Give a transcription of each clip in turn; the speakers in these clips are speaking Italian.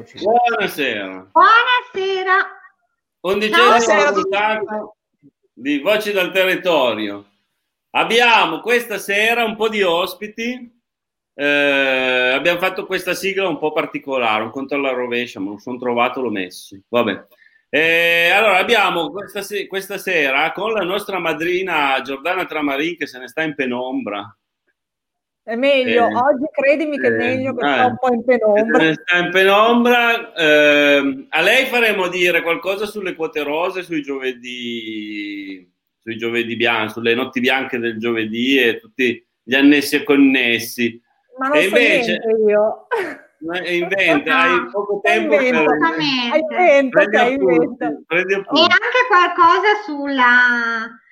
Eccoci. Buonasera. Buonasera. Undicesimo puntato di Voci dal Territorio. Abbiamo questa sera un po' di ospiti. Eh, abbiamo fatto questa sigla un po' particolare, un conto alla rovescia, ma non sono trovato, l'ho messo. Vabbè. Eh, allora, abbiamo questa, se- questa sera con la nostra madrina Giordana Tramarin che se ne sta in penombra. È meglio, Eh, oggi credimi che è eh, meglio che eh. sta un po' in penombra. Sta in penombra. Ehm, a lei faremo dire qualcosa sulle quote rose, sui giovedì, sui giovedì bianchi, sulle notti bianche del giovedì e tutti gli annessi e connessi. Ma non E so invece- niente io. E inventa, hai poco tempo per... Invento. Hai invento, Prendi ok, appunti, invento. prendi E appunti. anche qualcosa sulla eh,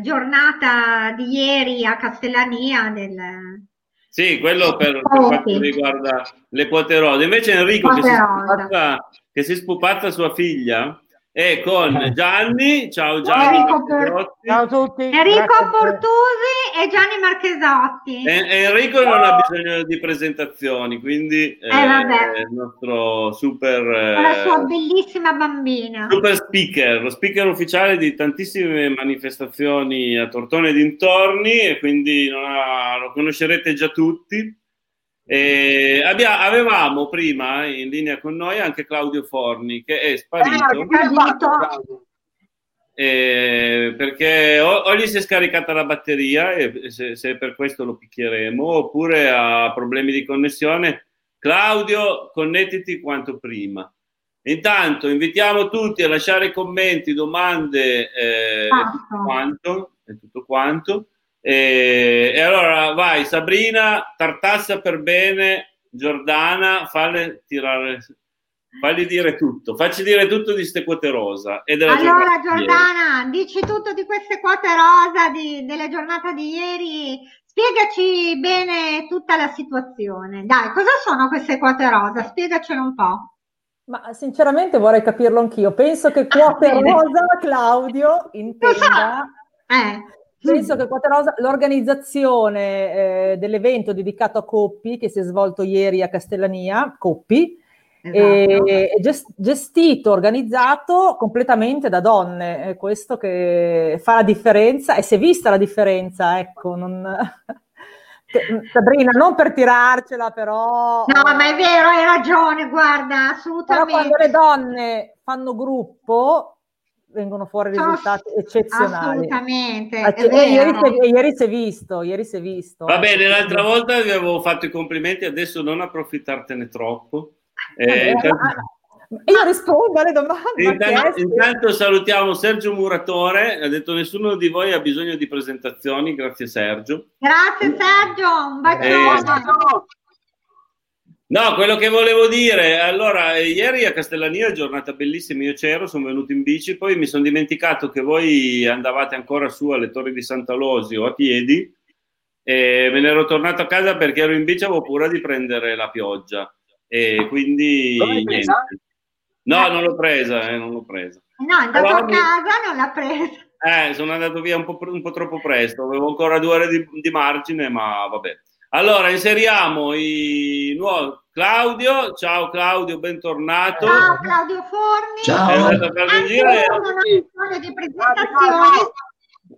giornata di ieri a Castellania del Sì, quello per, per quanto riguarda le quote rose. Invece Enrico che si, spupazza, che si spupazza sua figlia è con Gianni. Ciao Gianni. Enrico Per-. Ciao a tutti. Enrico grazie Portusi e Gianni Marchesotti. E- e Enrico non ha bisogno di presentazioni, quindi eh, vabbè. è il nostro super, Con la eh, sua bellissima bambina. super speaker, lo speaker ufficiale di tantissime manifestazioni a Tortone e dintorni e quindi non ha- lo conoscerete già tutti. E abbia- avevamo prima in linea con noi anche Claudio Forni che è sparito. Eh, perché o, o gli si è scaricata la batteria e se, se per questo lo picchieremo oppure ha problemi di connessione Claudio connettiti quanto prima intanto invitiamo tutti a lasciare commenti domande eh, e tutto quanto, e tutto quanto. E, e allora vai Sabrina tartassa per bene Giordana falle tirare Fagli dire tutto, facci dire tutto di ste quote rosa. E della Allora giornata di. Giordana, dici tutto di queste quote rosa di- della giornata di ieri, spiegaci bene tutta la situazione. Dai, cosa sono queste quote rosa? Spiegacelo un po'. Ma sinceramente vorrei capirlo anch'io. Penso che Quote bene. Rosa, Claudio, intenda... Eh. Penso che Quote Rosa, l'organizzazione eh, dell'evento dedicato a Coppi, che si è svolto ieri a Castellania, Coppi, Esatto. e- è ges- gestito, organizzato completamente da donne. È questo che fa la differenza e si è vista la differenza, ecco. Non... Te- Sabrina, non per tirarcela, però... No, ma è vero, hai ragione, guarda, Però assolutamente. quando le donne fanno gruppo vengono fuori risultati eccezionali. Assolutamente, Ah, è e ieri, vero. si è, e ieri si è visto, ieri si è visto. Va bene, l'altra volta vi avevo fatto i complimenti, adesso non approfittartene troppo. Eh, Vabbè, Io rispondo alle domande. intanto- intanto salutiamo Sergio Muratore, ha detto nessuno di voi ha bisogno di presentazioni, grazie Sergio. Grazie Sergio, un bacione. Eh, No, quello che volevo dire, allora, eh, ieri a Castellania è giornata bellissima, io c'ero, sono venuto in bici, poi mi sono dimenticato che voi andavate ancora su alle torri di Sant'Alosio a piedi e me ne ero tornato a casa perché ero in bici e avevo paura di prendere la pioggia e quindi? No, non l'ho presa, eh, non l'ho presa. No, è andato Però a casa, non l'ha presa. Eh, sono andato via un po', un po' troppo presto, avevo ancora due ore di, di margine, ma vabbè. Allora, inseriamo i nuovi. Claudio, ciao Claudio, bentornato. Ciao Claudio Forni. È Ciao. andato a fare giro e, ha di presentazioni.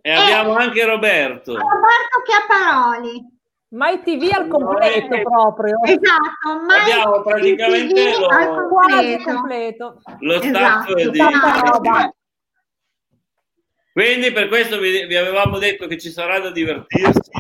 e abbiamo anche Roberto. Roberto Chiapparoli. My TV al completo Eh, proprio. Esatto, ma Abbiamo praticamente lo- al completo. completo. Lo staff Esatto, di... tanta roba. Quindi per questo vi, vi avevamo detto che ci sarà da divertirsi.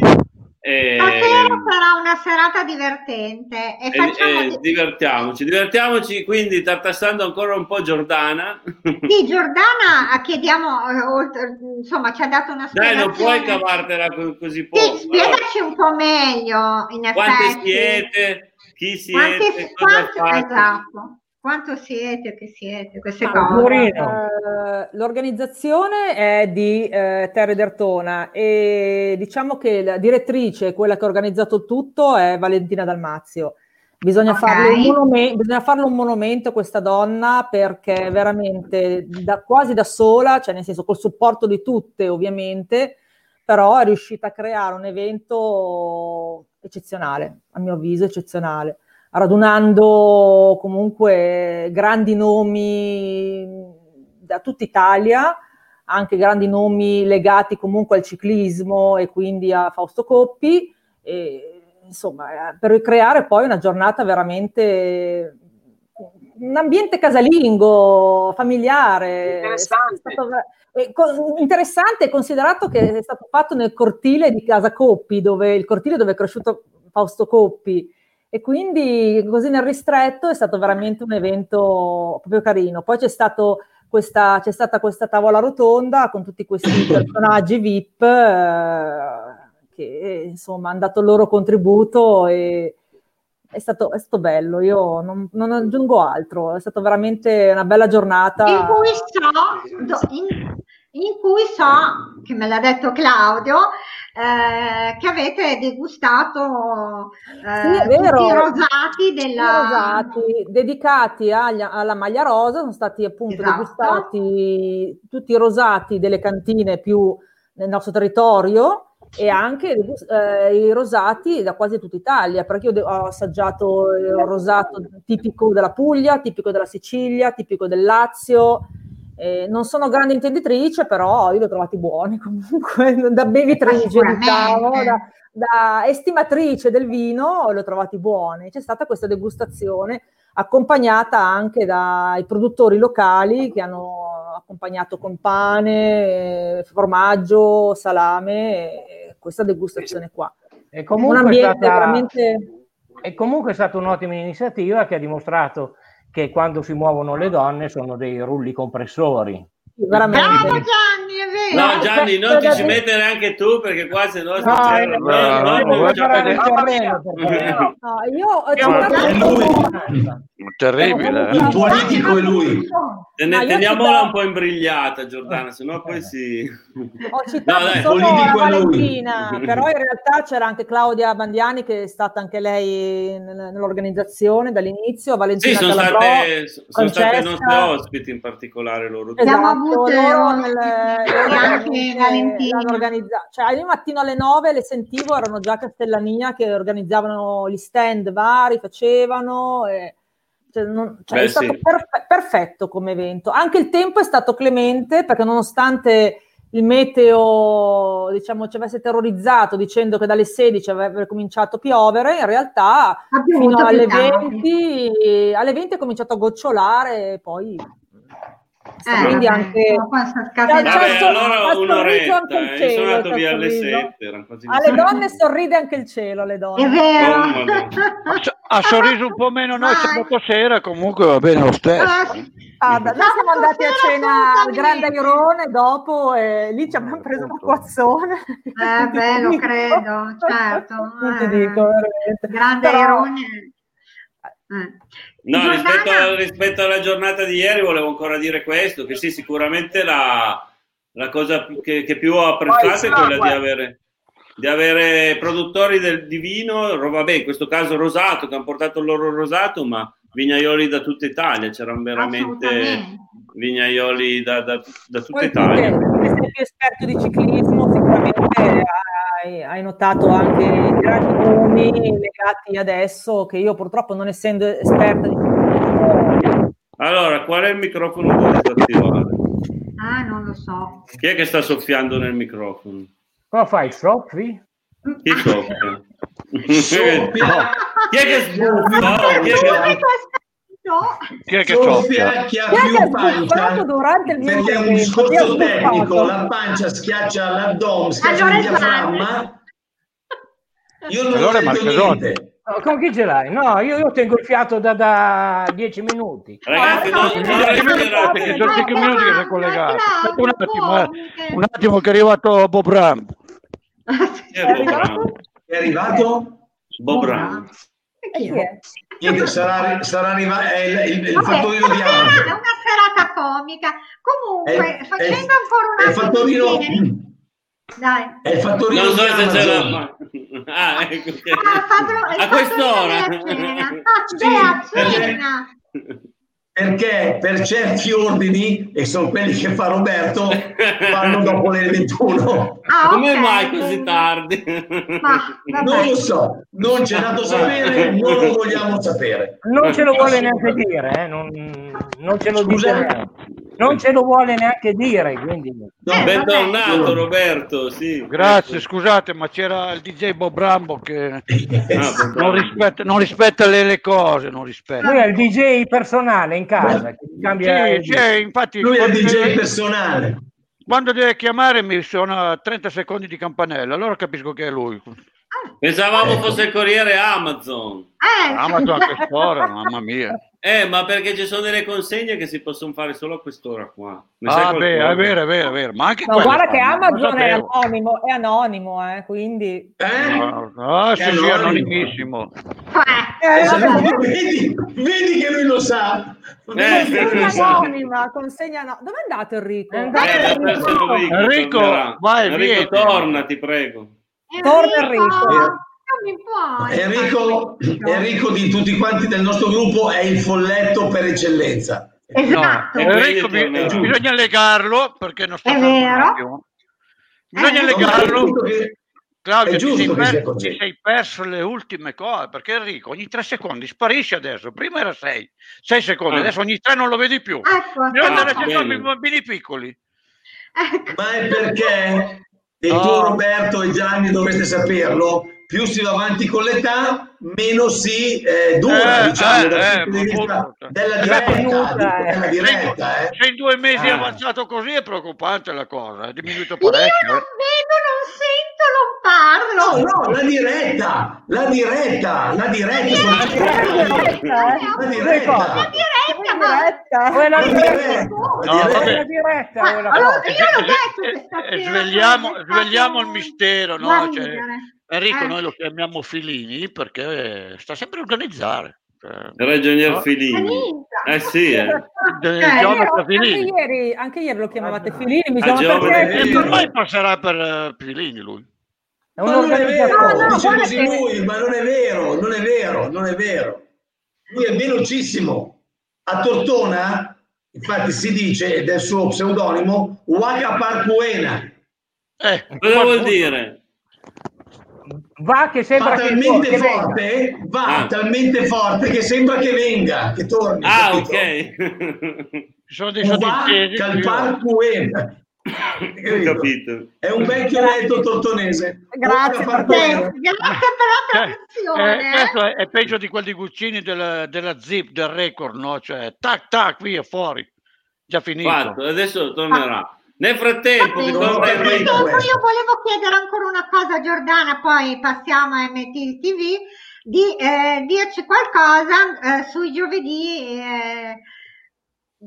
E, Stasera sarà una serata divertente e e- facciamo e divertiamoci, divertiamoci quindi tartassando ancora un po' Giordana. Sì, Giordana chiediamo, eh, oltre- insomma, ci ha dato una Dai, non puoi spiegazione. cavartela co- così poco. Sì, spiegaci un po' meglio, in Quante effetti. siete? Chi siete? Quanti- Cosa quanto, fate? esatto. Quanto siete, che siete, queste Ah, cose. Eh, l'organizzazione è di eh, Terre d'Ertona e diciamo che la direttrice, quella che ha organizzato tutto, è Valentina Dalmazio. Bisogna, Ok. farle un monumento, bisogna farle un monumento a questa donna perché veramente da- quasi da sola, cioè nel senso col supporto di tutte ovviamente, però è riuscita a creare un evento eccezionale, a mio avviso eccezionale. Radunando comunque grandi nomi da tutta Italia, anche grandi nomi legati comunque al ciclismo e quindi a Fausto Coppi. E, insomma, per ricreare poi una giornata veramente un ambiente casalingo, familiare. Interessante. Stato, eh, interessante, considerato che è stato fatto nel cortile di Casa Coppi, dove il cortile dove è cresciuto Fausto Coppi. E quindi così nel ristretto è stato veramente un evento proprio carino. Poi c'è, stato questa, c'è stata questa tavola rotonda con tutti questi personaggi VIP eh, che insomma hanno dato il loro contributo e, è stato, è stato bello, io non, non, aggiungo altro, è stata veramente una bella giornata. In cui so, in, in cui so che me l'ha detto Claudio, eh, che avete degustato eh, sì, i rosati della... rosati dedicati agli, alla maglia rosa, sono stati appunto esatto. degustati tutti i rosati delle cantine più nel nostro territorio e anche eh, i rosati da quasi tutta Italia, perché io ho assaggiato il rosato tipico della Puglia, tipico della Sicilia, tipico del Lazio. Eh, non sono grande intenditrice, però io li ho trovati buoni comunque, da bevitrice, diciamo, da, da estimatrice del vino, li ho trovati buoni. C'è stata questa degustazione accompagnata anche dai produttori locali che hanno accompagnato con pane, formaggio, salame, questa degustazione qua. E comunque, un ambiente stata, veramente... è comunque stata un'ottima iniziativa che ha dimostrato che quando si muovono le donne sono dei rulli compressori. Veramente. Bravo Gianni, è vero. No Gianni, non ti ci mettere anche tu perché qua se no... No, io ho terribile. Il politico è lui. Teniamola un po' imbrigliata Giordana, sennò poi si... Ho citato no, solo la Valentina, però in realtà c'era anche Claudia Bandiani che è stata anche lei nell'organizzazione dall'inizio, Valentina Sì, sono Calabro, state, sono state nostre ospiti in particolare loro due. Abbiamo avuto loro nel, anche Valentina. Organizza- cioè, io mattino alle 9 le sentivo, erano già a Castellania che organizzavano gli stand vari, facevano... E cioè, non, cioè Beh, è stato sì. perfe- perfetto come evento. Anche il tempo è stato clemente perché nonostante il meteo diciamo ci avesse terrorizzato dicendo che dalle 16 avrebbe cominciato a piovere, in realtà Abbiamo fino alle 20, alle 20 è cominciato a gocciolare e poi eh, quindi anche Vabbè, allora un'oretta eh, sono andato via alle 7 alle donne sorride anche il cielo alle donne. È vero. Oh, ha sorriso un po' meno noi sabato sera comunque va bene lo stesso. Ah, noi siamo andati a cena al Grande Airone dopo e lì ci abbiamo preso un acquazzone eh beh lo credo certo. Non ti dico veramente. Grande Però... Airone. Eh. No, rispetto, rispetto, alla giornata di ieri volevo ancora dire questo, che sì, sicuramente la, la cosa che, che, più ho apprezzato è quella di avere, di avere produttori del, di vino, vabbè, in questo caso rosato, che hanno portato il loro rosato, ma vignaioli da tutta Italia, c'erano veramente vignaioli da, da, da tutta Poi Italia. Se sei più esperto di ciclismo, sicuramente hai, hai notato anche i grandi nomi legati adesso, che io purtroppo non essendo esperta di ciclismo... Allora, qual è il microfono da disattivare? Ah, non lo so. Chi è che sta soffiando nel microfono? Cosa fai, soffi? Chi? Chi è che sbuffa? Chi è che... Chi è che soffia? Chi ha più pancia durante il perché è un discorso tecnico, la pancia schiaccia l'addome, schiaccia allora il diaframma. Io non allora sento niente. No, con chi ce l'hai? No, io, io tengo il fiato da, da dieci minuti. Ragazzi, no, no, no, perché sono 5 minuti che sono collegato. Un attimo, eh. un attimo che è arrivato Bob Ram. Chi è Bob? È arrivato? Bob Ram. Niente, sarà, sarà arrivato è il, il, il Vabbè, fattorino di Amazon. È una serata comica. Comunque, è, facendo è, ancora una è il fattorino, Dai. È il fattorino non so di se la... Ah, ecco. Ah, padro... a quest'ora. Ah, beh, a cena. Perché per certi ordini, e sono quelli che fa Roberto, vanno dopo le 21. Ah, Come okay. mai così tardi? Ma, non lo so, non ci è dato sapere, non lo vogliamo sapere. Non ce lo vuole neanche dire, eh? non, non ce lo Scusa? dice non ce lo vuole neanche dire. Quindi... Eh, bentornato Roberto. Sì. Grazie, scusate, ma c'era il DJ Bob Rambo che ah, non, rispetta, non, rispetta, le, le, cose. Non rispetta. Lui è il DJ personale in casa. Che cambia sì, cioè, infatti, Lui è il DJ personale. Quando deve chiamare mi suona 30 secondi di campanella, allora capisco che è lui. Pensavamo fosse il corriere Amazon. Eh. Amazon a quest'ora, mamma mia. Eh, ma perché ci sono delle consegne che si possono fare solo a quest'ora qua. Ne ah, beh, è vero, è vero, è vero. Ma anche no, guarda che Amazon è anonimo, è anonimo, eh, quindi... Eh? No, no, sì, sì, anonimissimo. Eh, esatto. vedi, vedi, che lui lo sa. Eh, consegna anonima, consegna no. Dove è andato Enrico? È andato eh, Enrico, Enrico, Enrico vai, Enrico, torna, ti prego. Torna Enrico. Enrico, Enrico di tutti quanti del nostro gruppo è il folletto per eccellenza. Esatto. No, Enrico, bisogna legarlo perché non sta è vero. Bisogna eh, legarlo. Claudio, ti sei, perso, ti sei, perso, le ultime cose perché Enrico ogni tre secondi sparisce adesso. Prima era sei, sei secondi, ah. adesso ogni tre non lo vedi più. Ecco, Bisogna andare a cercare i bambini piccoli. Ecco. Ma è perché, e tu Roberto e Gianni dovreste saperlo, più si va avanti con l'età, meno si eh, dura, eh, diciamo, eh, dal punto di vista della diretta. Della diretta eh. Se in due mesi è ah. avanzato così è preoccupante la cosa, è diminuito parecchio. Io non vedo, non sento, non parlo. No, no, la diretta, la diretta, la diretta. La diretta, la diretta. La diretta, quella diretta. La diretta. Io l'ho detto. Svegliamo, svegliamo il mistero, no? Cioè, Enrico eh. noi lo chiamiamo Filini perché sta sempre a organizzare. Cioè, Ragionier no? Filini. Eh sì, eh. eh anche, ieri, anche, ieri, lo chiamavate Filini, bisogna perché... ormai passerà per Filini lui. È un ma non è vero, no, no, dice così che... lui, ma non è vero, non è vero, non è vero. Lui è velocissimo. A Tortona, infatti si dice del suo pseudonimo, Waka Parcuena. Eh, cosa vuol dire? va che sembra va talmente che forte, va ah. talmente forte che sembra che venga, che torni. Ah, capito? ok. Sono dei sottintesi. Calpar Puena. Capito. È un vecchio letto tortonese. Grazie, per, grazie per la traduzione. Eh, questo è, è, peggio di quelli Guccini della, della zip, del record, no? Cioè, tac, tac, qui è fuori. Già finito. Fatto, adesso tornerà. Ah. Nel frattempo, Nel frattempo io volevo chiedere ancora una cosa a Giordana, poi passiamo a MT TV, di eh, dirci qualcosa eh, sui giovedì eh,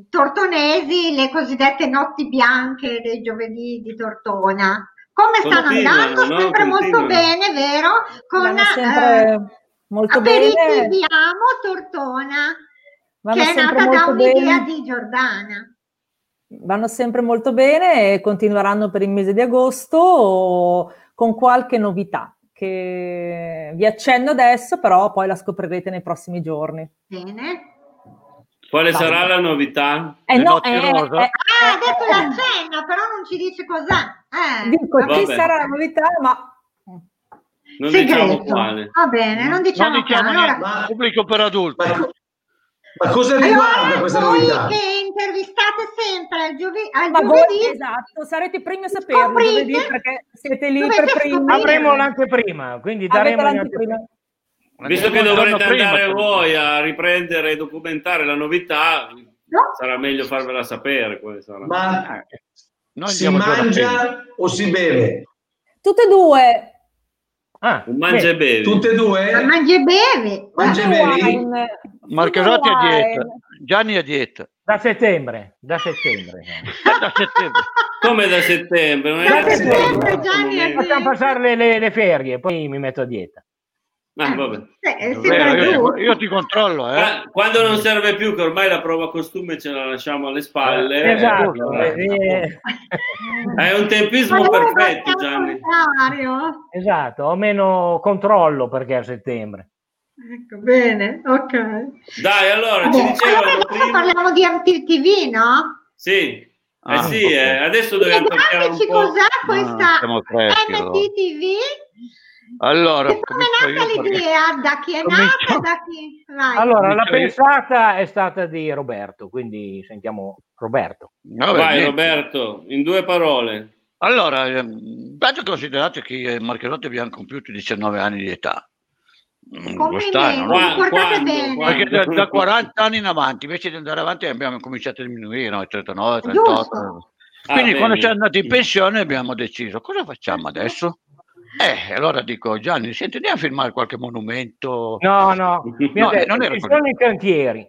tortonesi, le cosiddette notti bianche dei giovedì di Tortona. Come stanno andando? No? Sempre Continuano. molto bene, vero? Con sempre molto Aperitiviamo Tortona, Vanno che è nata da un'idea bene. di Giordana vanno sempre molto bene e continueranno per il mese di agosto con qualche novità che vi accenno adesso, però poi la scoprirete nei prossimi giorni. Bene. Quale Vai. sarà la novità? Eh, no, eh, eh, ah, ha detto l'accenna, però non ci dice cos'è. Eh. Dico, ci sarà la novità, ma... Non Segreto. diciamo quale. Va bene, non diciamo, non diciamo quale. Allora... Pubblico per adulti. Ma, ma cosa riguarda allora, questa novità? Che intervistate sempre al, giovedì. Al Ma giovedì. Voi, esatto, sarete i primi a saperlo giovedì perché siete lì per prima. Avremo l'anteprima, quindi daremo l'anteprima. Visto che dovrete andare voi a riprendere e documentare la novità, no? sarà meglio farvela sapere. Ma eh, si mangia o si beve? Tutte e due. Ah, un mangia e bevi. Tutte e due? Ma mangia e bevi. Mangia e bevi? Marcherotti a dieta. Gianni a dieta. Da settembre, da settembre. da settembre. Come da settembre? Non da settembre, Gianni. Facciamo passare le, le, le, ferie, poi mi metto a dieta. Ah, vabbè. Eh, io, io, ti controllo. Eh. Quando non serve più, che ormai la prova costume ce la lasciamo alle spalle. Eh, esatto. Eh, eh. È un tempismo perfetto, Gianni. Esatto, ho meno controllo perché a settembre. Ecco, bene, ok. Dai, allora, ci dicevano allora prima... parliamo di MTV, no? Sì, eh ah, eh sì, eh, adesso dobbiamo toccare un po'... cos'è questa ah, MTV? Allora, come è nata l'idea? Da chi è nata? Da chi... Allora, la pensata è stata di Roberto, quindi sentiamo Roberto. Vabbè, Vai niente. Roberto, in due parole. Allora, ehm, dato considerate che Marcherotti abbiamo compiuto 19 anni di età, Complimenti, no? Perché da, da, 40 anni in avanti, invece di andare avanti, abbiamo cominciato a diminuire, no? 39, 38. Quindi ah, quando siamo andati in pensione abbiamo deciso cosa facciamo adesso? Eh, allora dico Gianni, senti, andiamo a firmare qualche monumento. No, no, no eh, non ci sono i cantieri.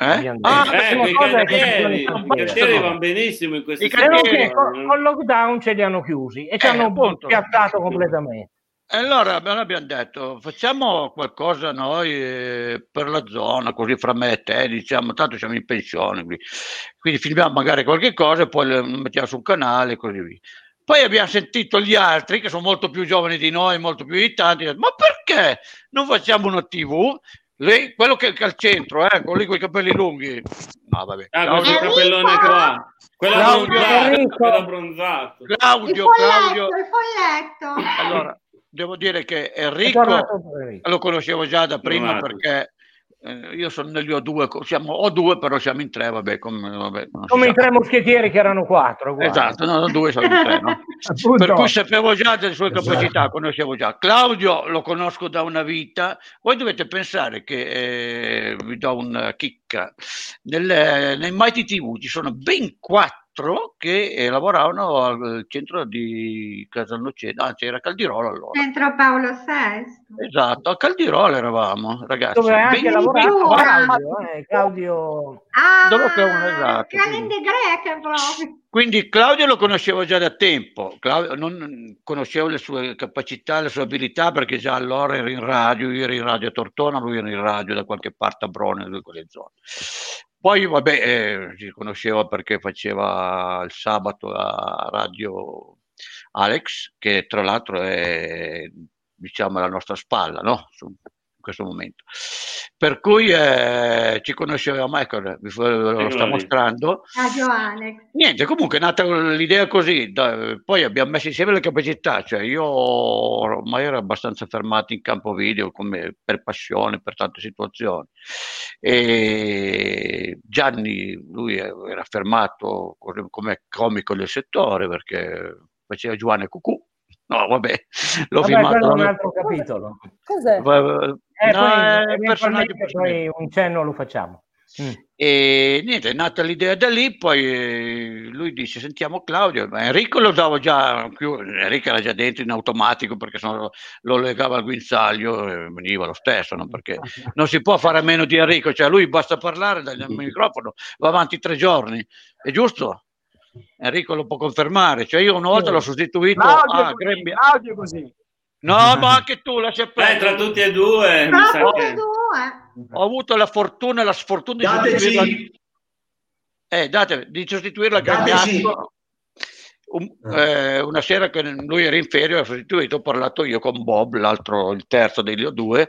Eh? Ah, eh, i cantieri, i cantieri vanno benissimo in questi cantieri. Con, con lockdown ce li hanno chiusi e ci eh, hanno piazzato completamente. Allora abbiamo detto facciamo qualcosa noi eh, per la zona, così fra me e te, diciamo, tanto siamo in pensione, quindi, quindi filmiamo magari qualche cosa e poi lo mettiamo sul canale e così via. Poi abbiamo sentito gli altri che sono molto più giovani di noi, molto più irritanti, ma perché non facciamo una TV? Lei, quello che è al centro, eh, quello lì con i capelli lunghi. No, vabbè. Ah, questo capellone qua. Quello Claudio, abbronzato. Claudio, Claudio. Il folletto. Allora, devo dire che Enrico lo conoscevo già da prima perché eh, io sono negli O2, siamo O2 però siamo in tre, vabbè, come, vabbè, come i tre moschettieri che erano quattro. Guarda. Esatto, no, due sono in tre, no? per cui sapevo già delle sue esatto. capacità, conoscevo già. Claudio lo conosco da una vita, voi dovete pensare che, eh, vi do una chicca, Nel, nei Mighty TV ci sono ben quattro che eh, lavoravano al centro di Casalnocena, anzi era Caldirola allora. Centro Paolo VI. Esatto, a Caldirola eravamo, ragazzi. Dove anche lavorato Claudio, eh, Claudio... Ah, Dove uno, esatto. Quindi. Greche proprio. Quindi Claudio lo conoscevo già da tempo, Claudio, non conoscevo le sue capacità, le sue abilità perché già allora ero in radio, io ero in radio a Tortona, lui era in radio da qualche parte a Brone, in quelle zone. Poi, vabbè, eh, si conosceva perché faceva il sabato a Radio Alex, che tra l'altro è, diciamo, alla nostra spalla, no? Questo momento. Per cui eh, ci conoscevamo, ecco, vi lo sto mostrando. Alex. Niente, comunque è nata l'idea così, da, poi abbiamo messo insieme le capacità, cioè io ormai ero abbastanza fermato in campo video come per passione, per tante situazioni. E Gianni, lui era fermato come comico del settore perché faceva Giovanni Cucù No, vabbè, l'ho vabbè, filmato. È un altro capitolo. Cos'è? Eh, no, poi, è personaggio poi un cenno lo facciamo. Mm. E niente, è nata l'idea da lì, poi eh, lui dice sentiamo Claudio, ma Enrico lo davo già, più, Enrico era già dentro in automatico perché lo, lo legava al guinzaglio e veniva lo stesso, no? perché non si può fare a meno di Enrico, cioè lui basta parlare dal microfono, va avanti tre giorni, è giusto? Enrico lo può confermare, cioè io una volta l'ho sostituito Claudio a Grembi. Claudio così. No, ma anche tu lascia perdere. Eh, tra tutti e due. Tra tutti e due. Ho avuto la fortuna e la sfortuna di sostituirla. Eh, date, di sostituirla a Grembiasco. Un, eh, una sera che lui era in ferie, ho sostituito, ho parlato io con Bob, l'altro, il terzo degli O2,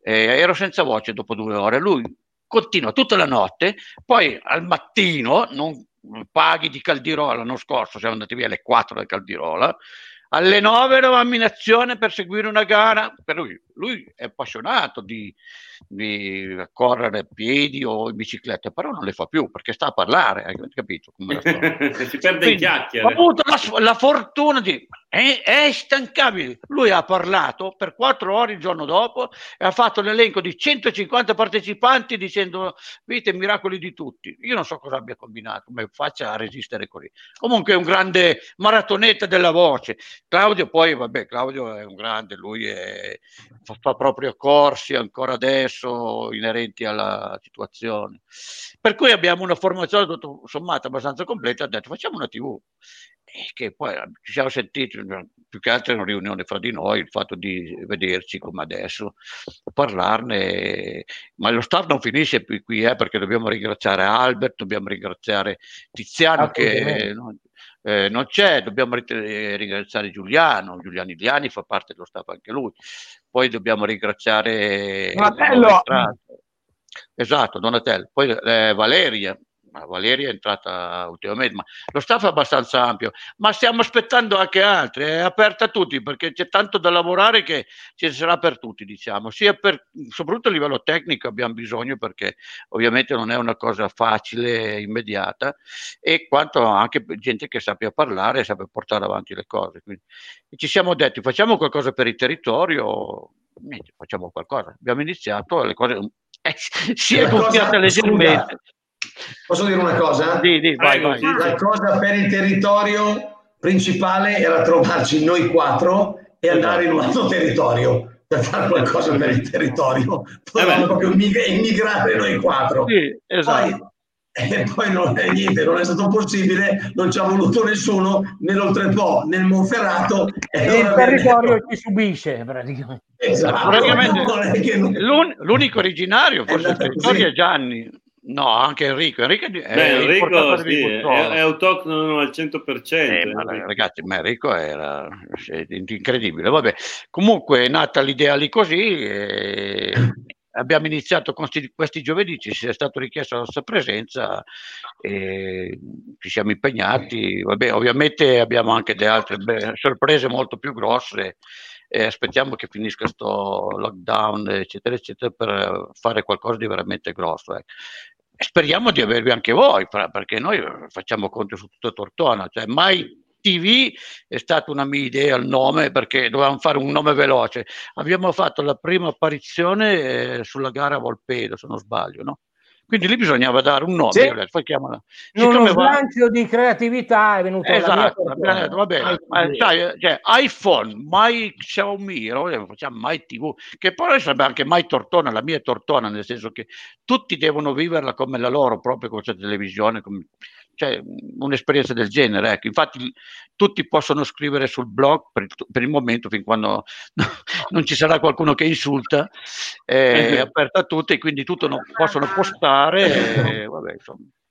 eh, ero senza voce dopo due ore. Lui continua tutta la notte, poi al mattino, non paghi di Caldirola l'anno scorso, siamo andati via alle 4 da Caldirola, alle 9 eravamo in azione per seguire una gara, per lui, lui è appassionato di, di, correre a piedi o in bicicletta, però non le fa più perché sta a parlare, hai capito? Come si perde in chiacchiere. Ho avuto la, la fortuna di è, è instancabile. Lui ha parlato per quattro ore il giorno dopo e ha fatto l'elenco di 150 partecipanti dicendo vite miracoli di tutti. Io non so cosa abbia combinato, come faccia a resistere così. Comunque è un grande maratonetta della voce. Claudio poi, vabbè, Claudio è un grande, lui è, fa, proprio corsi ancora adesso inerenti alla situazione. Per cui abbiamo una formazione tutto sommato abbastanza completa, ha detto facciamo una TV che poi ci siamo sentiti più che altro in una riunione fra di noi, il fatto di vederci come adesso, parlarne, ma lo staff non finisce più qui eh, perché dobbiamo ringraziare Albert, dobbiamo ringraziare Tiziano che, no, eh, non c'è, dobbiamo ringraziare Giuliano, Giuliano Iliani fa parte dello staff anche lui, poi dobbiamo ringraziare Donatello. Esatto, Donatello, poi eh, Valeria, ma Valeria è entrata ultimamente, ma lo staff è abbastanza ampio, ma stiamo aspettando anche altri, è aperta a tutti perché c'è tanto da lavorare che ci sarà per tutti, diciamo, sia per, soprattutto a livello tecnico abbiamo bisogno perché ovviamente non è una cosa facile, immediata, e quanto anche gente che sappia parlare e sappia portare avanti le cose. Quindi, ci siamo detti facciamo qualcosa per il territorio, facciamo qualcosa. Abbiamo iniziato, le cose eh, si è gonfiata leggermente. Posso dire una cosa? Sì, sì, vai, vai. La cosa per il territorio principale era trovarci noi quattro e andare in un altro territorio per fare qualcosa per il territorio. Potevamo eh proprio immigrare noi quattro. Sì, esatto. Poi, e poi non è niente, non è stato possibile, non ci ha voluto nessuno né l'Oltrepo né il Monferrato. E, e il territorio detto... ci subisce praticamente. Esatto. praticamente non... l'unico originario forse il territorio è Gianni. No, anche Enrico. Enrico, è, Beh, Enrico sì, è, è, autoctono al 100%. Eh, ma, ragazzi, ma Enrico era incredibile. Vabbè, comunque è nata l'idea lì così. E abbiamo iniziato con questi, questi giovedì, ci è stato richiesto la nostra presenza e ci siamo impegnati. Vabbè, ovviamente abbiamo anche delle altre sorprese molto più grosse e aspettiamo che finisca questo lockdown, eccetera, eccetera, per fare qualcosa di veramente grosso. Eh. Speriamo di avervi anche voi, perché noi facciamo conto su tutto Tortona, cioè mai TV è stata una mia idea il nome perché dovevamo fare un nome veloce. Abbiamo fatto la prima apparizione eh, sulla gara Volpedo, se non sbaglio, no? Quindi lì bisognava dare un nome. Sì. Detto, chiamala. Uno slancio va... di creatività è venuto esatto, abbiamo detto, va bene, ma, sai, cioè, iPhone, mai Xiaomi, no? facciamo mai TV, che poi sarebbe anche mai Tortona, la mia è Tortona, nel senso che tutti devono viverla come la loro, proprio con questa televisione, come cioè, un'esperienza del genere. Ecco. Infatti tutti possono scrivere sul blog per il, per il momento, fin quando non ci sarà qualcuno che insulta, eh, è aperta a tutti e quindi tutti non, possono postare. E, vabbè,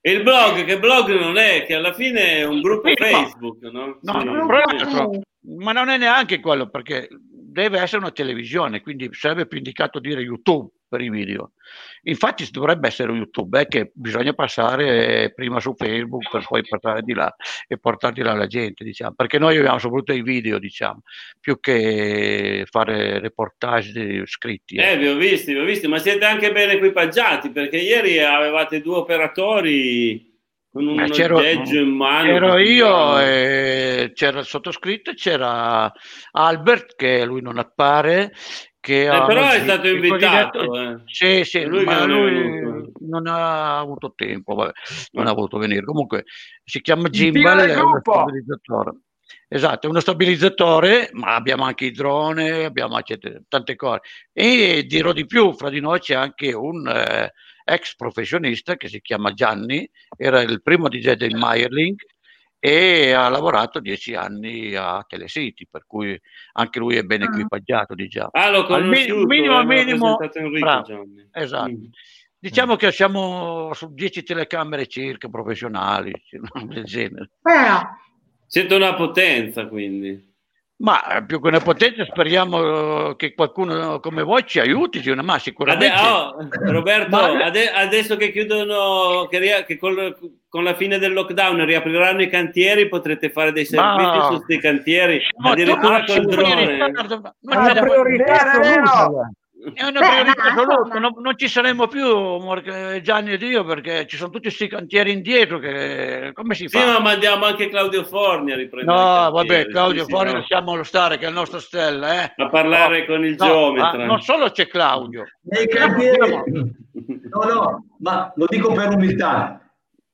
e il blog, che blog non è, che alla fine è un gruppo sì, Facebook, no? no, sì. no ma non è neanche quello, perché deve essere una televisione, quindi sarebbe più indicato dire YouTube per i video. Infatti dovrebbe essere YouTube, è che bisogna passare prima su Facebook per poi portare di là e portare di là la gente, diciamo, perché noi abbiamo soprattutto i video, diciamo, più che fare reportage scritti. Eh, eh vi ho visti, vi ho visti, ma siete anche ben equipaggiati, perché ieri avevate due operatori con un noleggio in mano. Ero io, e c'era il sottoscritto c'era Albert, che lui non appare, che eh, però è stato invitato. Eh. Sì, sì, lui ma lui non ha avuto tempo, vabbè, non ha voluto venire. Comunque si chiama Gimbal, è uno stabilizzatore. Esatto, è uno stabilizzatore, ma abbiamo anche i drone, abbiamo anche tante cose. E dirò di più, fra di noi c'è anche un eh, ex professionista che si chiama Gianni, era il primo DJ del Meyerling e ha lavorato dieci anni a Telecity, per cui anche lui è ben ah. equipaggiato, diciamo. Ah, l'ho conosciuto, minimo, minimo, Enrico, esatto. Mm. Diciamo che siamo su dieci telecamere circa professionali, del genere. Siete una potenza, quindi. Ma più che una potenza speriamo che qualcuno come voi ci aiuti, ma sicuramente... Ade- oh, Roberto, ma... ade- adesso che chiudono, che, ria- che col- con la fine del lockdown riapriranno i cantieri, potrete fare dei servizi ma... su questi cantieri, addirittura col drone. Ma la priorità assoluta è una Beh, priorità assoluta, non, non, ci saremo più Gianni ed io perché ci sono tutti questi cantieri indietro che come si fa? Sì, ma mandiamo anche Claudio Forni a riprendere. No, vabbè, Claudio sì, Forni sì, lasciamo lo stare che è il nostro stella, eh. A parlare no, con il no, geometra. non solo c'è Claudio. Nei cantieri... No, no, ma lo dico per umiltà.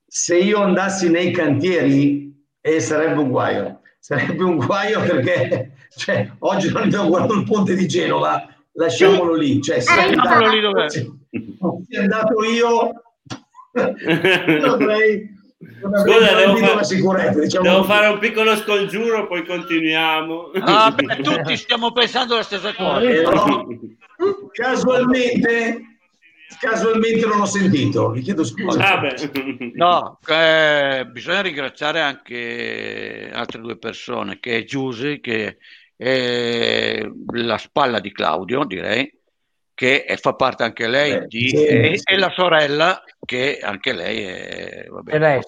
Se io andassi nei cantieri eh, sarebbe un guaio. Sarebbe un guaio perché cioè, oggi non abbiamo guardato il ponte di Genova lasciamolo lì. Cioè, se eh, andato, lì dov'è? Se, se andato io, dovrei... Scusa, devo, fa- sicurezza, diciamo devo fare un piccolo scongiuro, poi continuiamo. Ah, beh, tutti stiamo pensando la stessa cosa. Eh, no, casualmente, casualmente non ho sentito, vi chiedo scusa. Ah, no, eh, bisogna ringraziare anche altre due persone, che è Giusy, che è la spalla di Claudio, direi, che è, fa parte anche lei eh, di, e, e, la sorella, che anche lei è... Vabbè,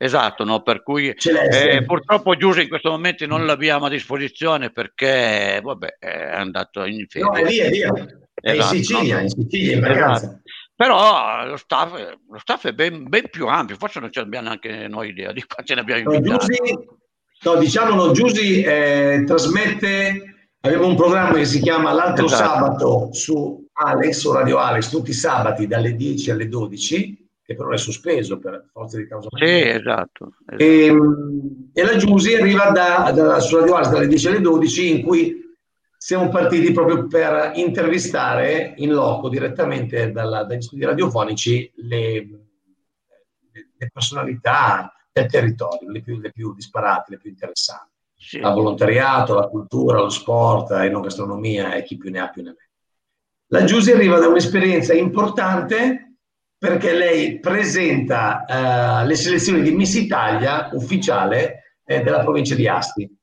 Esatto, no? per cui eh, purtroppo Giuse in questo momento non l'abbiamo a disposizione perché vabbè, è andato in ferie. No, è lì, è lì, è esatto, in Sicilia, no? in Sicilia, in vacanza. Esatto. Però lo staff, lo staff è ben, ben, più ampio, forse non ce l'abbiamo neanche noi idea di quanti ne abbiamo invitati. No, no, diciamolo, Giusi eh, trasmette, abbiamo un programma che si chiama L'altro esatto. sabato su Alex, su Radio Alex, tutti i sabati dalle 10 alle 12 che però è sospeso per forza di causa. Sì, esatto. esatto. E, ehm, e, la Giusi arriva da, da, su Radio Ars dalle 10 alle 12 in cui siamo partiti proprio per intervistare in loco direttamente dalla, dagli studi radiofonici le, le, personalità del territorio, le più, le più, disparate, le più interessanti. Sì. La volontariato, la cultura, lo sport, l'enogastronomia e chi più ne ha più ne mette. La Giusi arriva da un'esperienza importante perché lei presenta uh, le selezioni di Miss Italia ufficiale eh, della provincia di Asti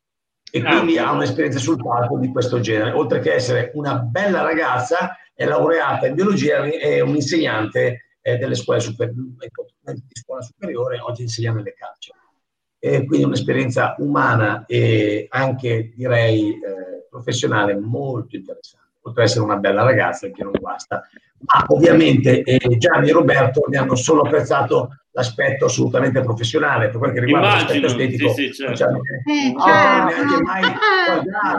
e ah, quindi ha un'esperienza sul palco di questo genere, oltre che essere una bella ragazza, è laureata in biologia e un insegnante eh, delle scuole super- di scuola superiore, oggi insegna nelle carceri. E quindi un'esperienza umana e anche direi eh, professionale molto interessante ad essere una bella ragazza che non guasta. Ma ovviamente eh, Gianni e Roberto ne hanno solo apprezzato l'aspetto assolutamente professionale per quel che riguarda Immagino, l'aspetto estetico. Sì, sì, certo. Cioè, eh, non certo. neanche mai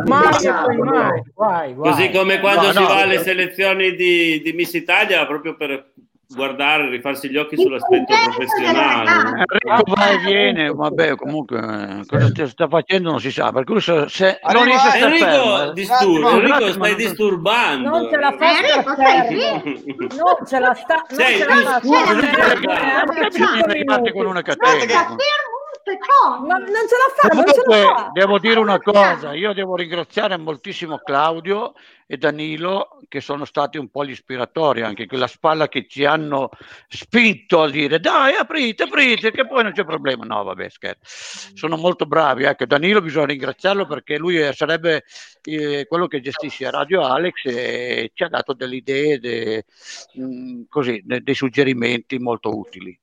guardato, mai, vai, vai. Così come quando no, si no, va alle selezioni di, di Miss Italia, proprio per guardare, rifarsi gli occhi sull'aspetto professionale. Enrico va e viene, vabbè, comunque eh, cosa sta facendo non si sa, per cui se, se non riesce a Enrico, fermo, disturbo, Enrico stai non... disturbando. Non ce la fa Non ce la sta, non Sei, ce la fa. con una catena. Ma non ce la fa, non ce la fa. Devo dire una cosa, io devo ringraziare moltissimo Claudio e Danilo che sono stati un po' gli ispiratori, anche quella spalla che ci hanno spinto a dire dai aprite, aprite, che poi non c'è problema. No, vabbè, scherzo. Sono molto bravi, ecco, Danilo bisogna ringraziarlo perché lui sarebbe eh, quello che gestisce Radio Alex e ci ha dato delle idee, de, mh, mm, così, de, dei suggerimenti molto utili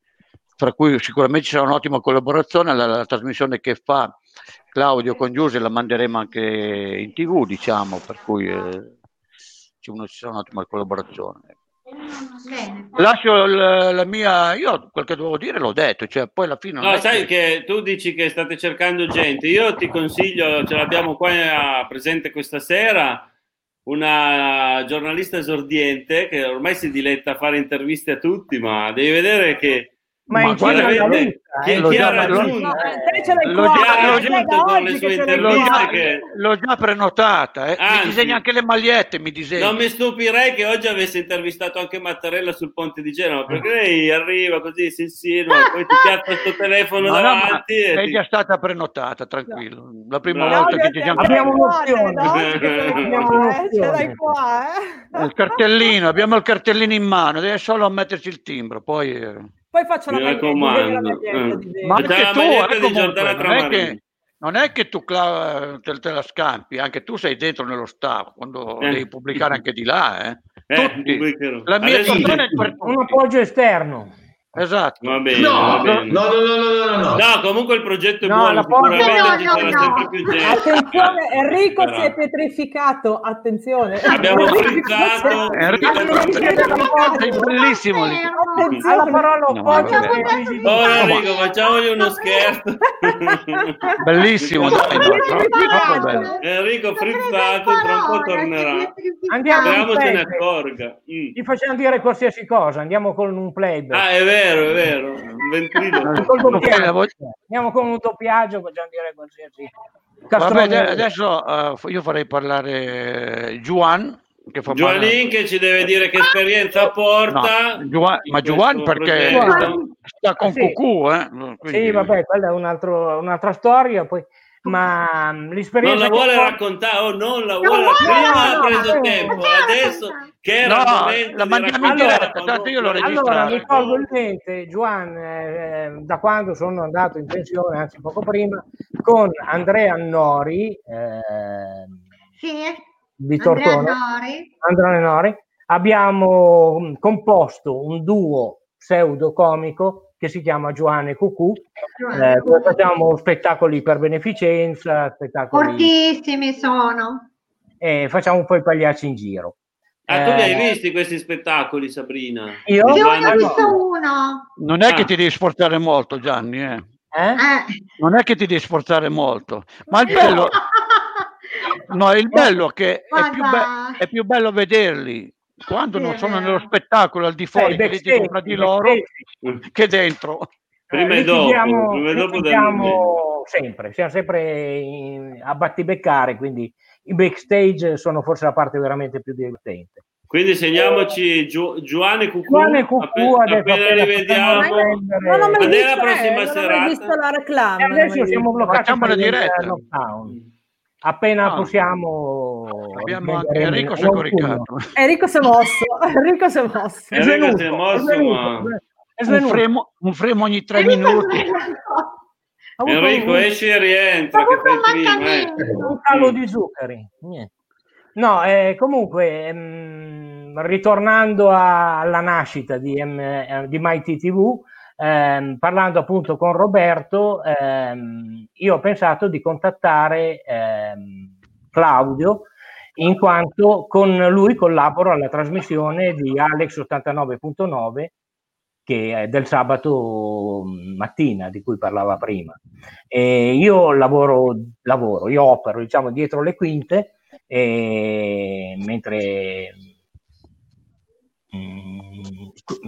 tra cui sicuramente c'è un'ottima collaborazione, la, la trasmissione che fa Claudio con Giuse la manderemo anche in tv, diciamo, per cui eh, una, c'è un'ottima collaborazione. Bene. Lascio la, la, mia, io quel che dovevo dire l'ho detto, cioè poi alla fine... No, sai che... che... tu dici che state cercando gente, io ti consiglio, ce l'abbiamo qua presente questa sera, una giornalista esordiente che ormai si diletta a fare interviste a tutti, ma devi vedere che ma, ma in giro chi, chi, chi ha raggiunto con le sue interviste che... l'ho già prenotata eh. Anzi, mi disegna anche le magliette mi disegna. non mi stupirei che oggi avesse intervistato anche Mattarella sul ponte di Genova perché mm. lei arriva così si insinua poi ti piazza questo telefono no, davanti no, è ti... già stata prenotata tranquillo la prima no, volta che ti abbiamo, abbiamo un'opzione il cartellino abbiamo il cartellino in mano deve solo metterci il timbro poi eh. Poi faccio la maglietta, eh. Ma anche tu, eh, comunque, non, è che, non è che tu te, te, la scampi, anche tu sei dentro nello staff, quando eh. devi pubblicare anche di là. Eh. eh Tutti. la mia Adesso, è per un appoggio esterno. Esatto. Va bene, no, va bene. No, no, no, no, no, no. No, comunque il progetto è no, buono, sicuramente no, sempre più gente. Attenzione, Enrico Però. si è petrificato, attenzione. Abbiamo frizzato. Enrico, sei bellissimo lì. Attenzione alla parola. No, oh, Enrico, facciamogli uno scherzo. Bellissimo, dai, no, Enrico frizzato, tra un po' tornerà. Andiamo Speriamo se ne accorga. Mm. Ti facciamo dire qualsiasi cosa, andiamo con un playback. Ah, è vero vero, è vero. Andiamo con un doppiaggio, possiamo dire qualsiasi. Vabbè, adesso uh, io farei parlare Juan che fa Giovanni che ci deve dire che esperienza porta. No, Giovanni, ma Giovanni perché progetto. sta con sì. Cucù, eh? Quindi... Sì, vabbè, quella è un altro, un'altra storia. Poi ma mm, l'esperienza non la vuole raccontare o oh, non la vuole prima ha preso tempo adesso che era no, la mandiamo in diretta allora, io l'ho allora mi ricordo il mente Juan eh, da quando sono andato in pensione anzi poco prima con Andrea Nori eh, sì, di Tortona. Nori. Andrea Nori. Abbiamo mm, composto un duo pseudo comico che si chiama Giovanni Cucù. Eh, facciamo spettacoli per beneficenza, spettacoli... Fortissimi sono. E facciamo un po' i pagliacci in giro. Ah, tu li hai eh, visti questi spettacoli, Sabrina? Io, io ne ho visto uno. Non è ah. che ti devi sforzare molto, Gianni, eh? Eh? eh? Non è che ti devi sforzare molto, ma il bello, no, il bello è che è più, be- è più bello vederli quando non sono nello spettacolo al di fuori eh, che tra di loro che dentro prima e dopo, prima e dopo siamo sempre siamo sempre in, a battibeccare quindi i backstage sono forse la parte veramente più divertente quindi segniamoci Gio, Giovanni Cucù, Giovanni Cucù appena, appena li vediamo non ho mai visto, la prossima eh, serata. Non ho visto la reclama. adesso siamo bloccati per la diretta. lockdown appena no. possiamo abbiamo anche Enrico si è coricato Enrico si è mosso Enrico si è mosso. Enrico si è mosso ma un fremo, un fremo ogni tre minuti. Enrico esci e rientra che fai prima eh. un calo di zuccheri no eh, comunque ehm, ritornando a, alla nascita di, M, di Mighty TV ehm, parlando appunto con Roberto, ehm, io ho pensato di contattare ehm, Claudio in quanto con lui collaboro alla trasmissione di Alex 89.9 che è del sabato mattina di cui parlava prima. E io lavoro, lavoro, io opero diciamo dietro le quinte e mentre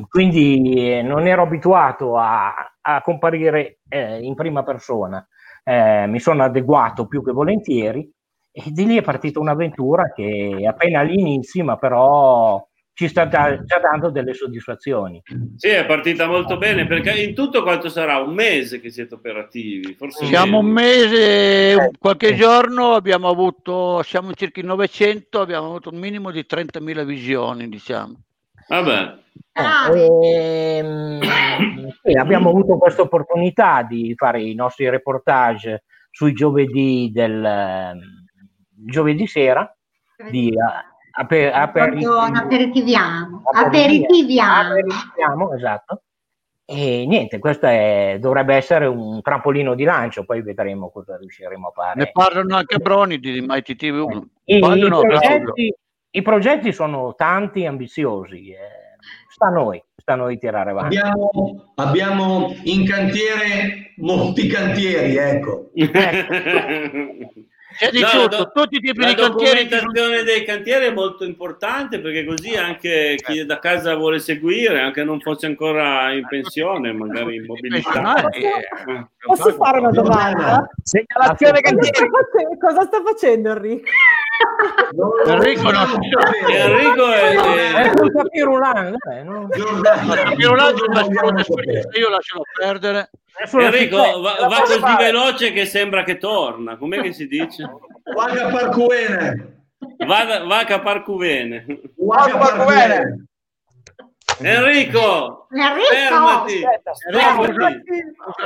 quindi eh, non ero abituato a, a comparire eh, in prima persona. Eh, mi sono adeguato più che volentieri e di lì è partita un'avventura che è appena all'inizio, ma però ci sta già, già, dando delle soddisfazioni. Sì, è partita molto bene perché in tutto quanto sarà? Un mese che siete operativi? Forse siamo meno. un mese, qualche giorno abbiamo avuto, siamo circa in 900, abbiamo avuto un minimo di 30.000 visioni, diciamo. Vabbè. Eh, ehm, sì, abbiamo avuto questa opportunità di fare i nostri reportage sui giovedì del giovedì sera di aper, aper, aperitiviamo, aperitiviamo. aperitiviamo esatto e niente, questo è, dovrebbe essere un trampolino di lancio, poi vedremo cosa riusciremo a fare. Ne parlano anche Broni di Mighty TV. Eh, i, i, progetti, I, progetti, sono tanti e ambiziosi. Eh sta a noi, sta a noi tirare avanti. Abbiamo, abbiamo in cantiere molti cantieri, ecco. C'è di no, tutto, do, tutti i tipi la di cantieri. La documentazione dei cantieri è molto importante perché così anche chi da casa vuole seguire, anche non fosse ancora in pensione, magari in mobilità. Posso, eh. posso fare una domanda? Segnalazione cantieri. Cosa sta facendo Enrico? Enrico, no. Enrico è, è un capirulan. Io lascio perdere. Enrico va, va così fare. veloce che sembra che torna. Com'è che si dice? Vaga parcuvene. Vada, vaca parcuvene. Vaga parcuvene. Enrico, Enrico, fermati,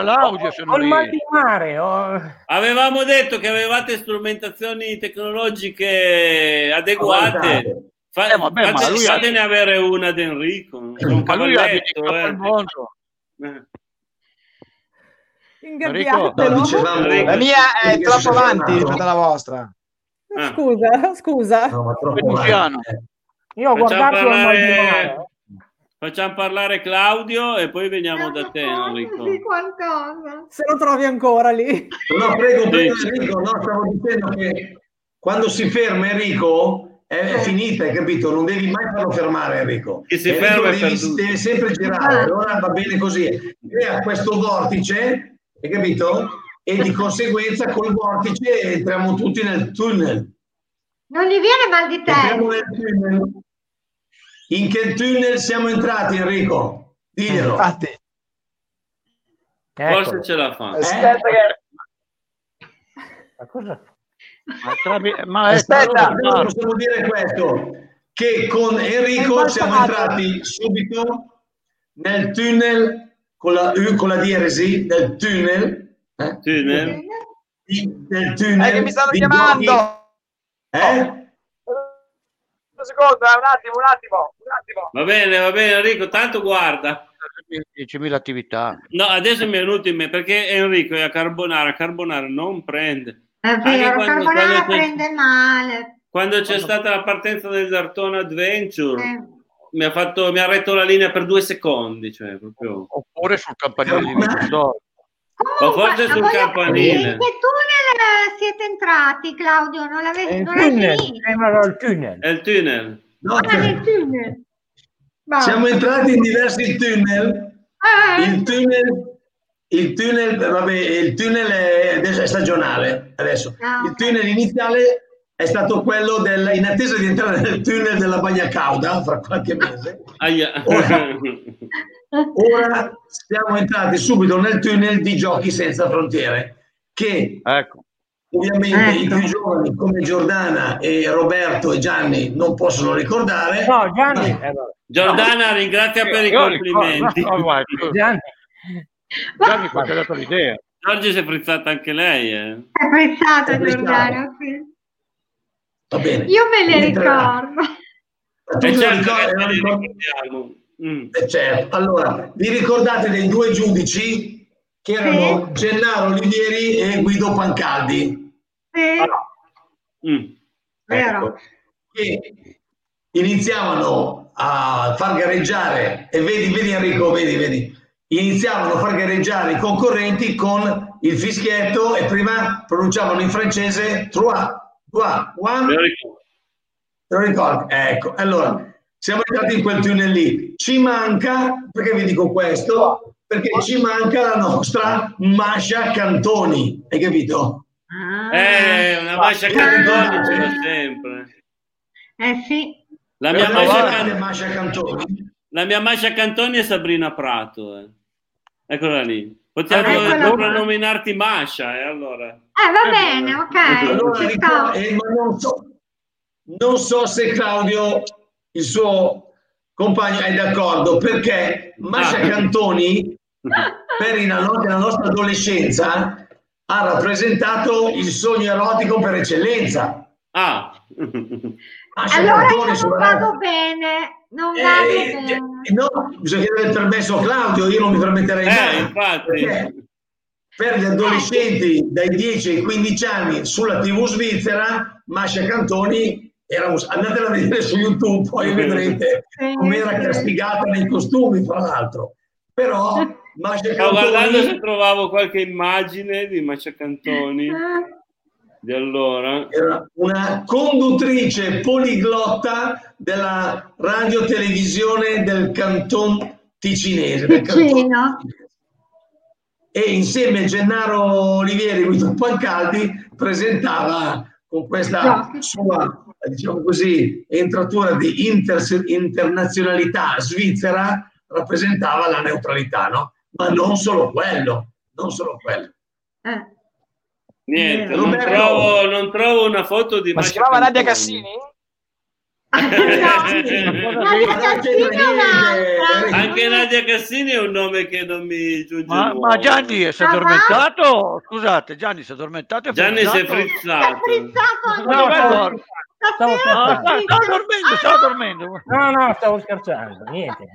l'audio se non mal di mare. Oh. Avevamo detto che avevate strumentazioni tecnologiche adeguate. Fa, eh, vabbè, fate, lui fatene ha... avere una di Enrico. Un ma lui ha eh. il mondo. Eh. Ingabbiatelo. No, la mia è troppo avanti rispetto alla vostra. Ah. Scusa, scusa. No, Io ho guardato parlare... Facciamo parlare Claudio e poi veniamo da te, Enrico. Se lo trovi ancora lì. No, prego, prego Enrico, no, stavo dicendo che quando si ferma Enrico è, è finita, hai capito? Non devi mai farlo fermare Enrico. Che si ferma devi, deve sempre girare, allora va bene così. Crea questo vortice hai capito? E di conseguenza col vortice entriamo tutti nel tunnel. Non gli viene mal di testa. In che tunnel siamo entrati, Enrico? Diglielo. Infatti. Ecco. Forse ce la fa. Aspetta eh? che... Ma cosa? Ma, tra... Ma Aspetta, possiamo dire questo, che con Enrico siamo entrati subito nel tunnel con la, con la dieresi, nel tunnel. Eh? Tunnel? Nel tunnel. Eh, che mi stanno chiamando! Eh? Un secondo, eh, un attimo, un attimo, un attimo. Va bene, va bene Enrico, tanto guarda. 10.000 attività. No, adesso mi è venuto in me perché Enrico è a Carbonara, Carbonara non prende. È vero, quando, Carbonara quando prende male. Quando c'è stata la partenza del Dartone Adventure, eh. Mi, ha fatto, mi ha retto la linea per due secondi. Cioè, proprio... Oppure sul campanile. Ma forse sul campanile. In che tunnel siete entrati, Claudio? Non l'avete non tunnel. È il tunnel. È il tunnel. No, ah, nel tunnel. Siamo entrati in diversi tunnel. Ah, il tunnel, il tunnel, vabbè, il tunnel è, è stagionale adesso. Ah, il tunnel iniziale è stato quello del, in attesa di entrare nel tunnel della Bagna Cauda fra qualche mese. Ora, ora, siamo entrati subito nel tunnel di Giochi Senza Frontiere, che ecco. ovviamente ecco. i più giovani come Giordana e Roberto e Gianni non possono ricordare. No, Gianni. Ma... Eh, Giordana ringrazia per i complimenti. Gianni. Gianni quanto ha dato l'idea. Giorgio si è frizzata anche lei. Eh. È frizzata Giordana. Va bene. Io me le ricordo. Eh certo, ricordiamo. Mm. Eh certo. Allora, vi ricordate dei due giudici che erano sì. Gennaro Olivieri e Guido Pancaldi? Sì. Allora, mm. Vero. Ecco, che iniziavano a far gareggiare, e vedi, vedi Enrico, vedi, vedi, iniziavano a far gareggiare i concorrenti con il fischietto e prima pronunciavano in francese trois, trois, one. Te lo ricordi? Ecco, allora, siamo entrati in quel tunnel lì. Ci manca, perché vi dico questo? Perché ci manca la nostra Mascia Cantoni, hai capito? Ah, eh, una Mascia Cantoni ce l'ho sempre. Eh sì. La mia, Mascia Can... Cantoni. la mia Mascia Cantoni è Sabrina Prato. Eh. Eccola lì. Possiamo ah, nominarti Mascia, e eh, allora. Eh, va bene, ok. Allora, ricordo, eh, non, so, non so se Claudio, il suo compagno, è d'accordo, perché Mascia ah. Cantoni, per la nostra adolescenza, ha rappresentato il sogno erotico per eccellenza. Ah. allora io non vado bene, non eh, vado eh, bene. No, bisogna chiedere il permesso a Claudio, io non mi permetterei eh, mai. Infatti. Per gli adolescenti dai 10 ai 15 anni sulla TV svizzera, Mascia Cantoni era, andatela a vedere su YouTube, poi vedrete come era castigata nei costumi, fra l'altro. Però Mascia Cantoni... Stavo guardando se trovavo qualche immagine di Mascia Cantoni. Di allora. Era una conduttrice poliglotta della radio televisione del canton ticinese. Del canton. E insieme a Gennaro Olivieri, Guido Pancaldi, presentava con questa sua, diciamo così, entratura di inter- internazionalità svizzera, rappresentava la neutralità, no? Ma non solo quello, non solo quello. Eh. Niente, non trovo, non trovo, una foto di Ma si chiamava Nadia Cassini? Anche Nadia Cassini è un nome che non mi giunge. Ma, ma Gianni si è addormentato? Scusate, Gianni si è addormentato? Gianni si è frizzato. Si è frizzato no, Stavo, stavo, stavo, dormendo, stavo dormendo. No, no, stavo scherzando, niente.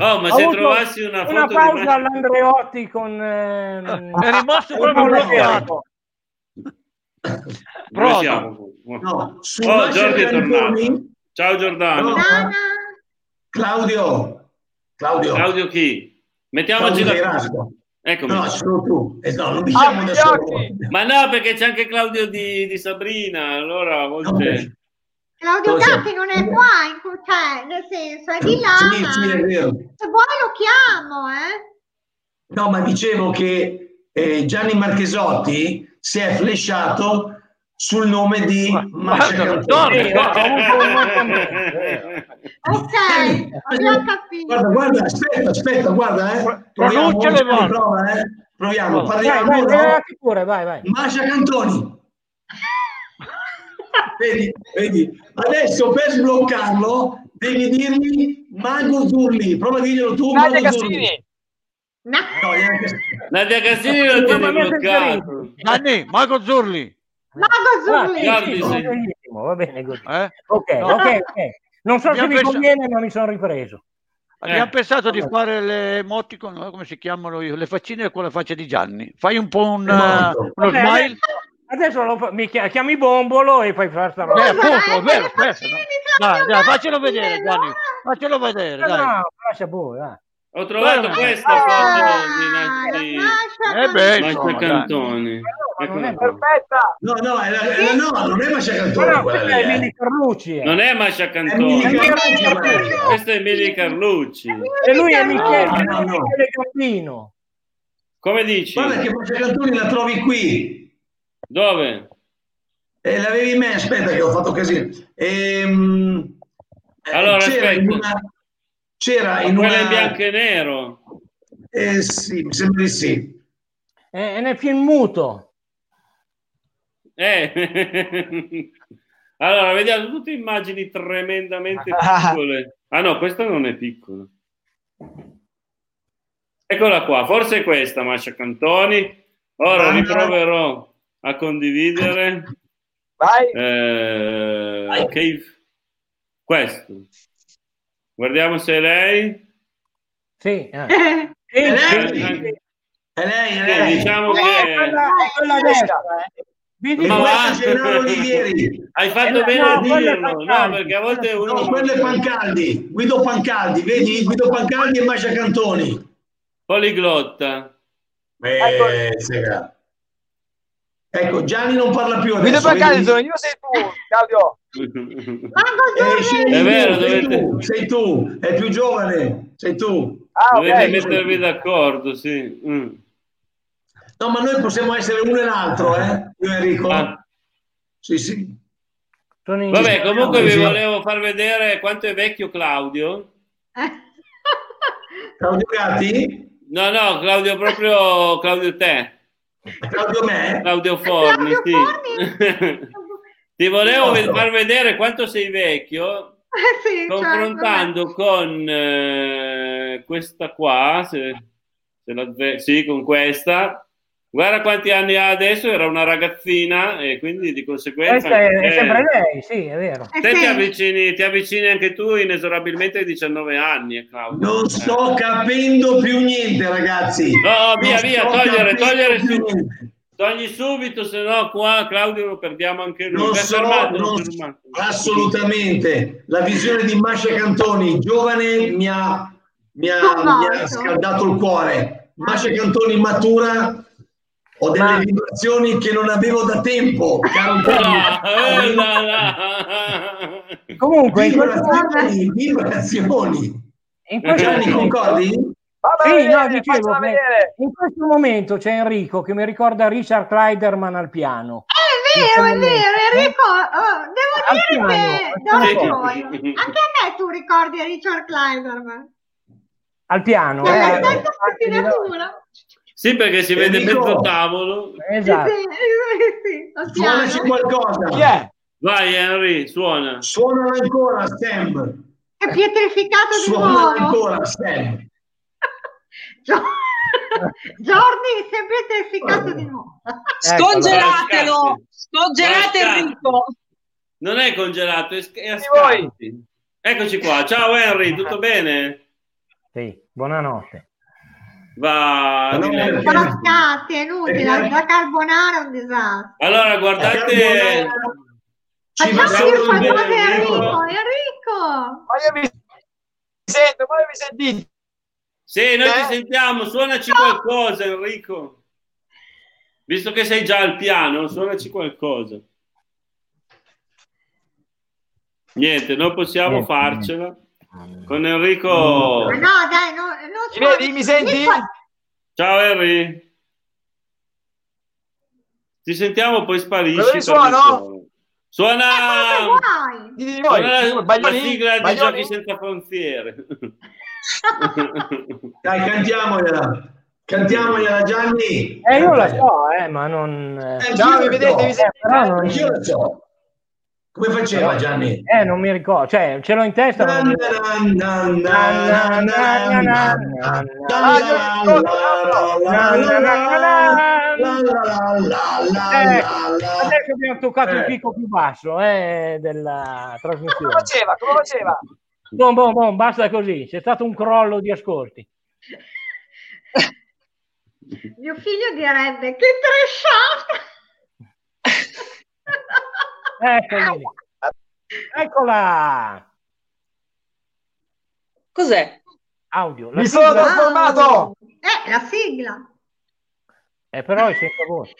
oh, ma se trovassi una foto una pausa di... all'Andreotti con ehm... è rimasto proprio bloccato. Pronto? No, oh, Giorgio è tornato. Ciao Giordano. No. Claudio. Claudio. Claudio chi? Mettiamoci Claudio la Eccomi. No, solo tu. Eh, no, non diciamo da solo. Ma no, perché c'è anche Claudio di, di Sabrina, allora a volte... No, Claudio Gatti non è qua, in, cioè, nel senso, è di là, sì, sì, è vero. se vuoi lo chiamo, eh. No, ma dicevo che eh, Gianni Marchesotti si è flashato sul nome di Masha Cantoni. ok, abbiamo capito. Guarda, guarda, aspetta, aspetta, guarda, eh. Proviamo, le volte. prova, eh. Proviamo, parliamo. Vai, vai, no? vai, pure, vai, vai. Masha Cantoni. vedi, vedi. Adesso per sbloccarlo devi dirmi Mago Zurli. Prova a dirglielo tu, Nadia Mago Zurli. Cassini. No. No, neanche... Nadia Cassini lo tiene bloccato. Gianni, Marco Zurli. Mago Ah, Zurli. Guardi, sì, sì. va bene così. Eh? Ok, No. ok, ok. Non so se Abbiamo mi pensato- conviene, ma mi sono ripreso. Abbiamo Eh. pensato di fare le emoticon, no? come si chiamano io, le faccine con la faccia di Gianni. Fai un po' un, eh, uno Vabbè, smile. adesso, lo fa- mi chia- chiami Bombolo e fai fare sta Eh, roba. appunto, eh, è vero, faccine no. Dai, dai, faccelo vedere, no? Gianni. Faccelo vedere, No, dai. lascia voi, va. Ho trovato Guarda. questa Ah, foto di, di lascia Eh beh, Masha insomma, dai. Cantoni. Ma non è. Perfetta. No, no, è la- è la- no, non è no, quella questa è eh. Emily Carlucci. eh. Non è È Emily Carlucci, quella. questo è Emily Carlucci. E lui è Michele, No, no, no. Michele Gambino. Come dici? Guarda che Masha Cantoni la trovi qui. Dove? E l'avevi in me, aspetta che ho fatto casino. Ehm, eh, Allora, aspetta. una... C'era in una... in bianco e nero. Eh sì, mi sembra di sì. È, è nel film muto. Eh. allora, vediamo tutte immagini tremendamente piccole. Ah no, questa non è piccola. Eccola qua, forse è questa, Masha Cantoni. Ora Ah. riproverò a condividere. Vai. Eh, che- Questo. Guardiamo se è lei. Sì. Eh, Sì, lei? È lei, è Eh, lei. diciamo È che... quella, è quella destra. eh. Vedi Ma va. è Olivieri. Hai fatto Eh, bene no, a è dirlo, no? Pancaldi. Perché a volte uno... No, quello è Pancaldi, Guido Pancaldi, vedi? Guido Pancaldi e Masha Cantoni. Poliglotta. Eh, sega. Ecco, Gianni non parla più Guido adesso. Pancaldi vedi? sono io sei tu, Claudio. Eh, Zurli. È vero, sei dovete- tu, sei tu, è più giovane, sei tu. Ah, Dovete ok. mettervi d'accordo, sì. Mm. No, ma noi possiamo essere uno e l'altro, eh? Io e Enrico. Ah. Sì, sì. Sono in- Vabbè, comunque vi Sì. volevo far vedere quanto è vecchio Claudio. Claudio Gatti? No, no, Claudio proprio Claudio te. Claudio me? Claudio Forni, Claudio sì. Ti volevo Certo. far vedere quanto sei vecchio Eh, sì, confrontando con eh, questa qua, se, se la sì, con questa. Guarda quanti anni ha adesso, era una ragazzina e quindi di conseguenza... Questa è, è sempre lei, sì, è vero. Eh, Te ti sì. avvicini, ti avvicini anche tu inesorabilmente ai 19 anni, eh, Claudio. Non sto capendo più niente, ragazzi. No, via, Non via, togliere, togliere su-. Togli subito, se no qua Claudio lo perdiamo anche noi. Non Per so, fermato, non- fermato. assolutamente. La visione di Masha Cantoni, giovane, mi ha, mi ha- mi ha scaldato il cuore. Masha Cantoni matura, ho delle Ma- vibrazioni che non avevo da tempo, caro eh, Antonio. là, là. Comunque, Vibrazioni, vibrazioni. in questo Gianni, concordi? Vabbè, Sì, no, dicevo in questo momento c'è Enrico che mi ricorda Richard Kleiderman al piano. È vero, è vero, Enrico, oh, devo Al dire piano, che piano. gioio. Anche a me tu ricordi Richard Kleiderman. Al piano, eh, eh. Sì, perché si vede Enrico. mezzo tavolo. Esatto. Sì, sì, sì, qualcosa. Chi è? Vai Henry, suona. Suonala ancora, Sam. È pietrificato di Suonala nuovo. ancora, Sam. Gio- Giorni si è pietrificato di nuovo. Ecco, Scongelatelo! Scongelate. Enrico! Non è congelato, è, è a scatti. Eccoci qua. Ciao Henry, tutto bene? Sì, buonanotte. Va. No, Sono scatti, è inutile, la carbonara è un disastro. Allora, guardate. Ci Facciamo famoso Enrico. Enrico, Enrico! Ma io mi sento, ma io mi sentite. Sì, noi ti Eh? sentiamo. Suonaci qualcosa, Enrico. Visto che sei già al piano, suonaci qualcosa. Niente, non possiamo farcela. Con Enrico. No, dai, no, non Mi vedi? Mi senti? Ciao Henry. Ti sentiamo, poi sparisci. Dove suono? Suona, Eh, suona la, la sigla di? Giochi senza frontiere. Dai, cantiamogliela. Cantiamogliela, Gianni. Eh, io la so, eh, ma non... Eh, Ciao, anch'io mi la vedete, so. vi sentite? però non- Anch'io la so. Come faceva Gianni? Eh, non mi ricordo, cioè, ce l'ho in testa, mi. Adesso abbiamo toccato il picco più basso eh, della Come trasmissione. faceva? Come faceva? Bom, bom, bom, basta così, c'è stato un crollo di ascolti. Mio figlio direbbe che tresciata! Ecco, vedi. Eccola! Cos'è? Audio. La Mi sono sigla- trasformato! Eh, la sigla! Eh, però è senza voce.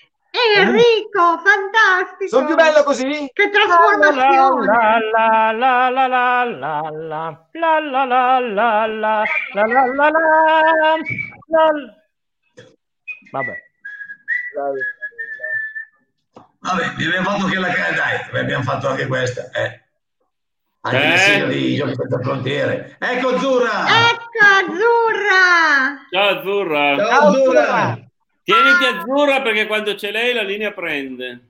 Enrico, fantastico! Sono più bello così? Che La trasformazione! la la la la la la la la la la la la la la la la la Vabbè. Vabbè, vi abbiamo fatto che la dai, vi abbiamo fatto anche questa, eh. Anche Eh? la sigla di Giochi senza frontiere. Ecco Zurra! Ecco, Azzurra! Ciao Azzurra. Ciao Zurra! Tieniti Azzurra perché quando c'è lei la linea prende.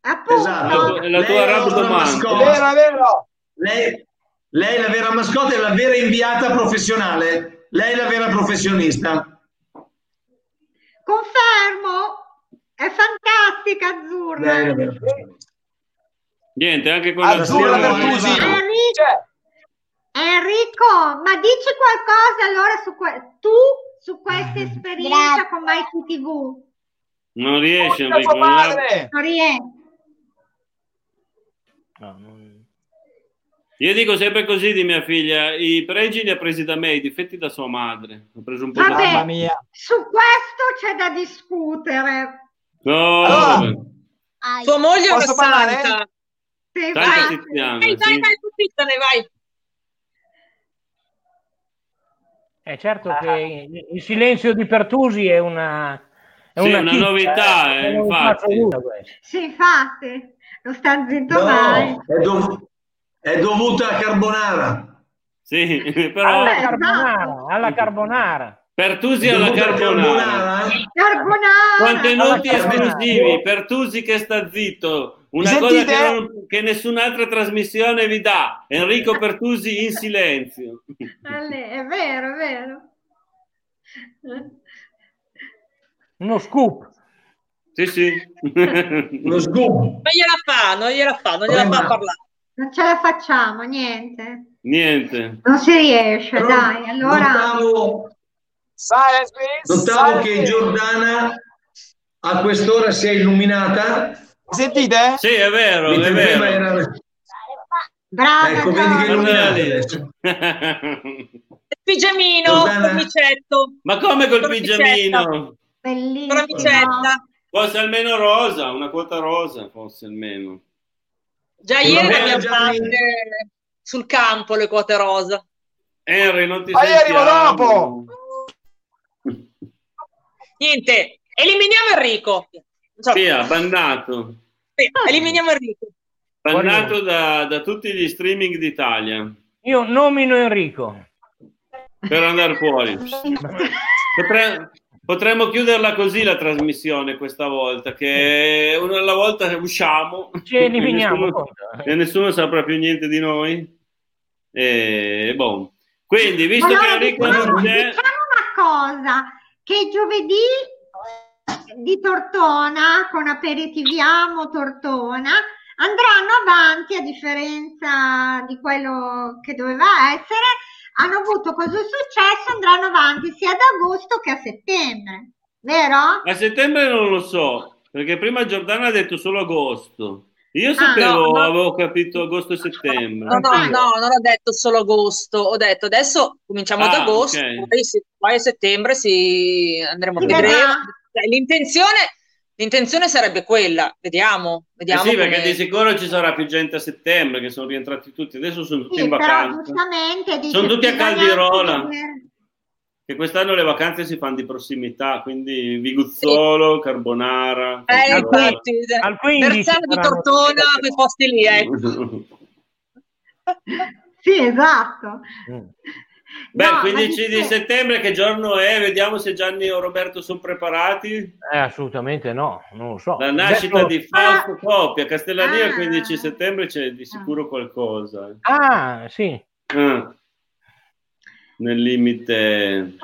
Appunto! Esatto. È la tua mascotte. vero, vero! Lei, lei è la vera mascotte, è la vera inviata professionale. Lei è la vera professionista. Confermo! È fantastica, Lei è Azzurra! la vera. Niente, anche con la Azzurra Azzurra, Bertuzzi! Azzurra. Enrico, Cioè, Enrico, ma dici qualcosa allora su que- tu su questa esperienza con Mikey TV? Non riesce Enrico. non! Non? No, non- Io dico sempre così di mia figlia, i pregi li ha presi da me, i difetti da sua madre. Ho preso un po' Vabbè. da... Mamma mia! Su questo c'è da discutere. No, Allora, vabbè. Tua moglie è una Posso parlare? santa. Sì, Santa infatti. Tiziana, Dai, dai, sì. dai, tuttane, vai. È certo che il silenzio di Pertusi è una, è Sì, una, una chicca, novità, eh, eh, è una novità infatti. Sì, infatti. Non sta zitto mai. No, è, dov- è dovuta a Carbonara. Sì, però Alla Eh, carbonara, esatto. alla carbonara. Pertusi È alla carbonara. Carbonara. Contenuti Alla esclusivi, Pertusi che sta zitto. Una Mi cosa sentite? che, non- che nessun'altra trasmissione vi dà. Enrico Pertusi in silenzio. È vero, è vero. Uno scoop. Sì, sì. Lo scoop. Non gliela fa, non gliela fa, non gliela Come fa parlare. Non ce la facciamo, niente. Niente. Non si riesce, Però dai. Allora, Notavo, Silence, please! notavo Silence, che. Giordana a quest'ora si è illuminata. Mi sentite? Sì, è vero, è vero. era... brava. Ecco, vedi che illuminata adesso. Pigiamino, Giordana. Ma come col pigiamino? Bellissimo. Fosse almeno rosa, una quota rosa, fosse almeno. Già Sì, ieri abbiamo fatte sul campo le quote rosa. Henry, non ti Ma io arrivo sentiamo. dopo. Niente, eliminiamo Enrico. So, Via, bannato. sì, eliminiamo Enrico. Bannato da, da tutti gli streaming d'Italia Io nomino Enrico. per andare fuori. Potre- potremmo chiuderla così la trasmissione questa volta, che una alla volta usciamo Ci eliminiamo. e nessuno, e nessuno saprà più niente di noi. E, boh. Quindi, visto Allora, che Enrico diciamo, non c'è, diciamo una cosa, che giovedì di Tortona, con Aperitiviamo Tortona, andranno avanti a differenza di quello che doveva essere, hanno avuto questo successo, andranno avanti sia ad agosto che a settembre, vero? a settembre non lo so, perché prima Giordana ha detto solo agosto. Io sapevo, Ah, no, no. avevo capito agosto e settembre. No, no, no, non ho detto solo agosto, ho detto adesso cominciamo ad Ah, agosto, ok. poi, si- poi a settembre si andremo a vedere. Cioè, L'intenzione, l'intenzione sarebbe quella, vediamo, Eh vediamo sì, perché come- di sicuro ci sarà più gente a settembre, che sono rientrati tutti. Adesso sono tutti Sì, in vacanza. Sono tutti a Caldirola. anche vedere- che quest'anno le vacanze si fanno di prossimità, quindi Viguzzolo, sì. Carbonara. Eh, infatti, al 15 Versano di Tortona, quei posti lì, ecco. sì, esatto. Mm. Beh, no, 15 di settembre che giorno è? Vediamo se Gianni o Roberto sono preparati. Eh, assolutamente no, non lo so. La nascita Detto... di Fausto ah, Coppi a Castellania il 15 settembre c'è di sicuro qualcosa. Ah, sì. Ah nel limite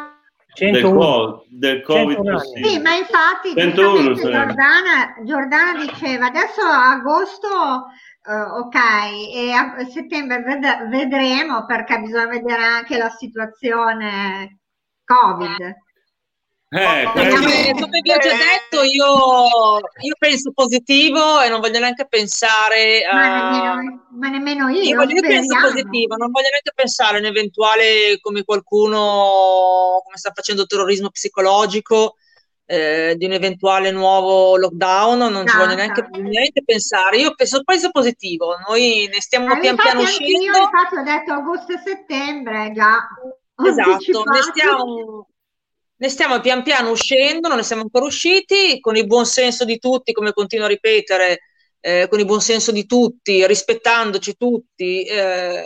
del, co- del Covid. Sì, ma infatti 101, Giordana, Giordana, diceva adesso agosto uh, ok e a settembre ved- vedremo perché bisogna vedere anche la situazione Covid. Eh, come, come vi ho già detto, io, io, penso positivo e non voglio neanche pensare a... Ma nemmeno, ma nemmeno io. Io, io penso positivo, non voglio neanche pensare a un eventuale, come qualcuno, come sta facendo terrorismo psicologico, eh, di un eventuale nuovo lockdown, non no, ci voglio neanche, neanche, pensare. Io penso, penso positivo, noi ne stiamo pian piano uscendo. Io infatti ho detto agosto e settembre già. Esatto, ne stiamo ne stiamo pian piano uscendo, non ne siamo ancora usciti, con il buon senso di tutti, come continuo a ripetere, eh, con il buon senso di tutti, rispettandoci tutti, eh,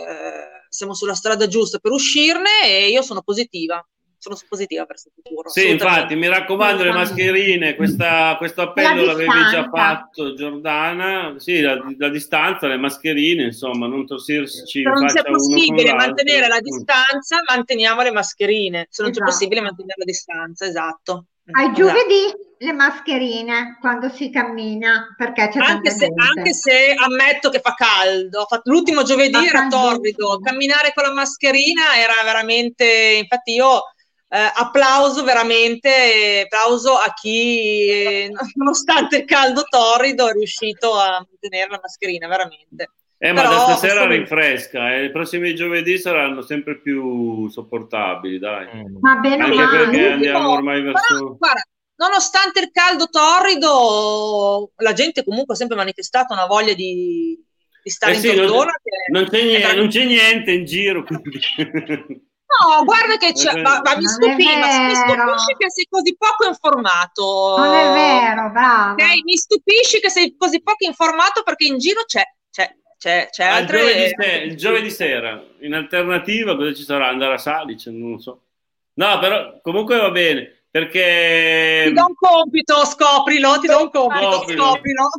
siamo sulla strada giusta per uscirne e io sono positiva sono positiva verso il futuro. Sì, infatti, mi raccomando le mascherine, questa, questo appello l'avevi già fatto Giordana, sì, la, la, distanza, le mascherine, insomma, non tossirci Se non sia possibile mantenere la distanza, manteniamo le mascherine, se non esatto. c'è possibile mantenere la distanza, esatto. Ai esatto. giovedì le mascherine quando si cammina perché c'è anche se, anche se, ammetto che fa caldo l'ultimo giovedì fa era torrido camminare con la mascherina era veramente infatti io eh, applauso veramente, applauso a chi, eh, nonostante il caldo torrido, è riuscito a mantenere la mascherina, veramente. Eh, ma da stasera sono... rinfresca, eh. i prossimi giovedì saranno sempre più sopportabili, dai. Va bene, Anche ma perché andiamo ormai verso... Però, guarda, nonostante il caldo torrido, la gente comunque ha sempre manifestato una voglia di, di stare eh sì, in Tortona. Non, non, c'è niente, non c'è niente in giro. Quindi... No, guarda che c'è, ma, ma mi, stupisce, mi stupisce che sei così poco informato. Non è vero, bravo. Okay? Mi stupisci che sei così poco informato perché in giro c'è, c'è, c'è, c'è ah, altre... il, giovedì sera, il giovedì sera, in alternativa, cosa ci sarà? Andare a Salice, non lo so. No, però comunque va bene, perché... Ti do un compito, scoprilo, ti do un compito, scoprilo. scoprilo.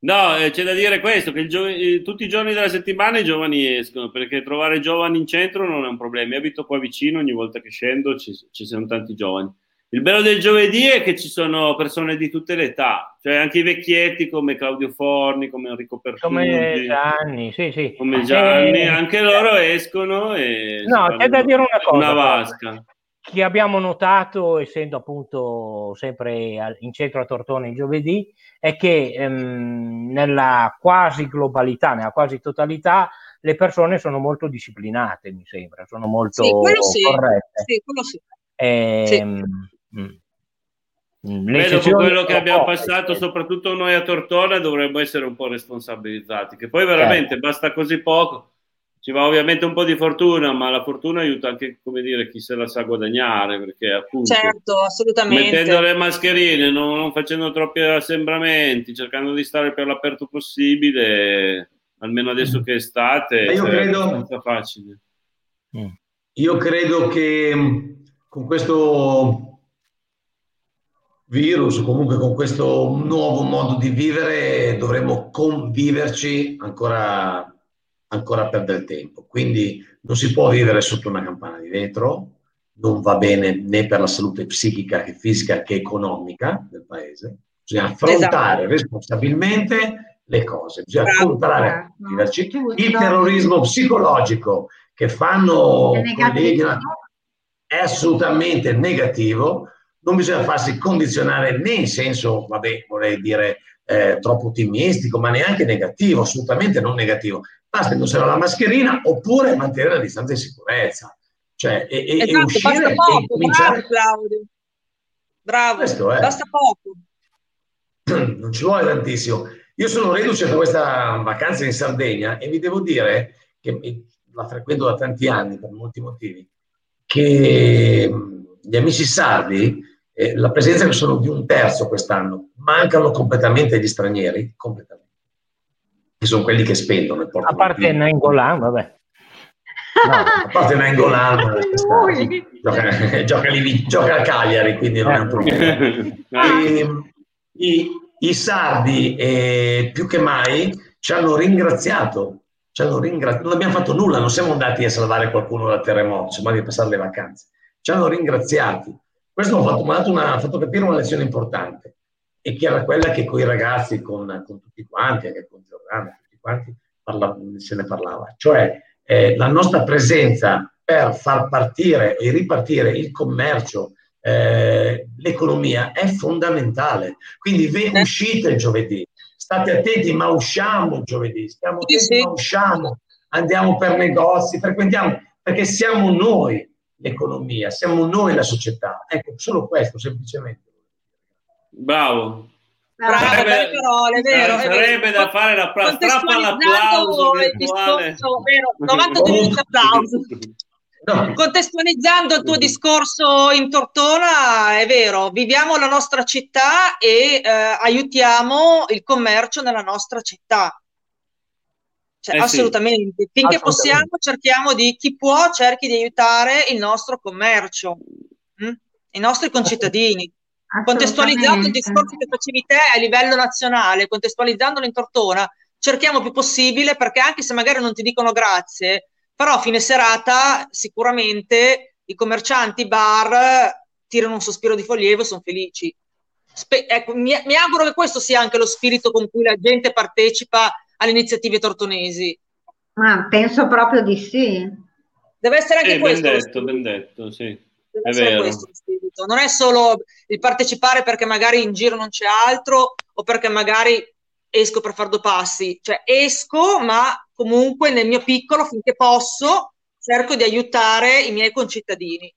No, eh, c'è da dire questo, che gio- eh, tutti i giorni della settimana i giovani escono, perché trovare giovani in centro non è un problema. Io abito qua vicino, ogni volta che scendo ci, ci sono tanti giovani. Il bello del giovedì è che ci sono persone di tutte le età, cioè anche i vecchietti come Claudio Forni, come Enrico Pertugi, come Gianni, sì, sì. come Gianni, eh, anche loro escono e no, c'è da dire una cosa, una vasca. Che abbiamo notato, essendo appunto sempre in centro a Tortone il giovedì, è che ehm, nella quasi globalità, nella quasi totalità, le persone sono molto disciplinate, mi sembra, sono molto sì, sì. corrette. Sì, quello sì. E, ehm, sì. Mm. Beh, dopo quello che abbiamo passato, soprattutto noi a Tortona, dovremmo essere un po' responsabilizzati, che poi veramente eh. basta così poco ci va ovviamente un po' di fortuna, ma la fortuna aiuta anche, come dire, chi se la sa guadagnare, perché appunto... Certo, assolutamente. Mettendo le mascherine, non, non facendo troppi assembramenti, cercando di stare per l'aperto possibile, almeno adesso che è estate, io è credo, facile. Mm. Io credo che mm, con questo virus, comunque con questo nuovo modo di vivere, dovremmo conviverci ancora ancora per del tempo. Quindi non si può vivere sotto una campana di vetro, non va bene né per la salute psichica che fisica che economica del paese. Bisogna affrontare esatto. responsabilmente le cose, bisogna affrontare il terrorismo psicologico che fanno colleghi è assolutamente negativo, non bisogna farsi condizionare né in senso, vabbè, vorrei dire eh, troppo ottimistico, ma neanche negativo, assolutamente non negativo. Basta indossare la mascherina oppure mantenere la distanza di sicurezza. Cioè, e, esatto, e uscire poco, e cominciare... Bravo, Claudio. Bravo, basta poco. Non ci vuole tantissimo. Io sono reduce da questa vacanza in Sardegna e vi devo dire che la frequento da tanti anni per molti motivi. che gli amici sardi, eh, la presenza che sono di un terzo quest'anno, mancano completamente gli stranieri, completamente. Che sono quelli che spendono. A parte Nangolan, vabbè. No, a parte Nangolan, gioca, gioca, lì, gioca a Cagliari, quindi non è un problema. e, ehm, i, I sardi, eh, più che mai, ci hanno ringraziato ci hanno ringraziato, non abbiamo fatto nulla, non siamo andati a salvare qualcuno dal terremoto, siamo andati a passare le vacanze. Ci hanno ringraziati. Questo mi ha fatto, ha fatto capire una lezione importante, e che era quella che con i ragazzi, con, con tutti quanti, anche con Giordano, tutti quanti, parla, se ne parlava. Cioè eh, la nostra presenza per far partire e ripartire il commercio, eh, l'economia è fondamentale. Quindi ve, uscite il giovedì, state attenti, ma usciamo giovedì, stiamo attenti, sì, ma usciamo, andiamo per negozi, frequentiamo, perché siamo noi l'economia, siamo noi la società. Ecco, solo questo, semplicemente. Bravo. Bravo, sarebbe, parole, vero, sarebbe da fare la strappa all'applauso virtuale. Discorso, vero, 92 minuti applauso. No. Contestualizzando il tuo discorso in Tortona, è vero, viviamo la nostra città e eh, aiutiamo il commercio nella nostra città. Cioè, eh assolutamente. Sì. Finché assolutamente. possiamo, cerchiamo di, chi può, cerchi di aiutare il nostro commercio, hm? i nostri concittadini. Contestualizzando il discorso che facevi te a livello nazionale, contestualizzandolo in Tortona, cerchiamo più possibile, perché anche se magari non ti dicono grazie, però a fine serata sicuramente i commercianti, i bar tirano un sospiro di sollievo e sono felici. Spe- ecco, mi, mi, auguro che questo sia anche lo spirito con cui la gente partecipa alle iniziative tortonesi. Ma penso proprio di sì. Deve essere anche eh, questo. Ben detto, ben detto, sì. Deve è vero. questo spirito. Non è solo il partecipare perché magari in giro non c'è altro o perché magari esco per fare due passi, cioè esco, ma comunque nel mio piccolo, finché posso, cerco di aiutare i miei concittadini.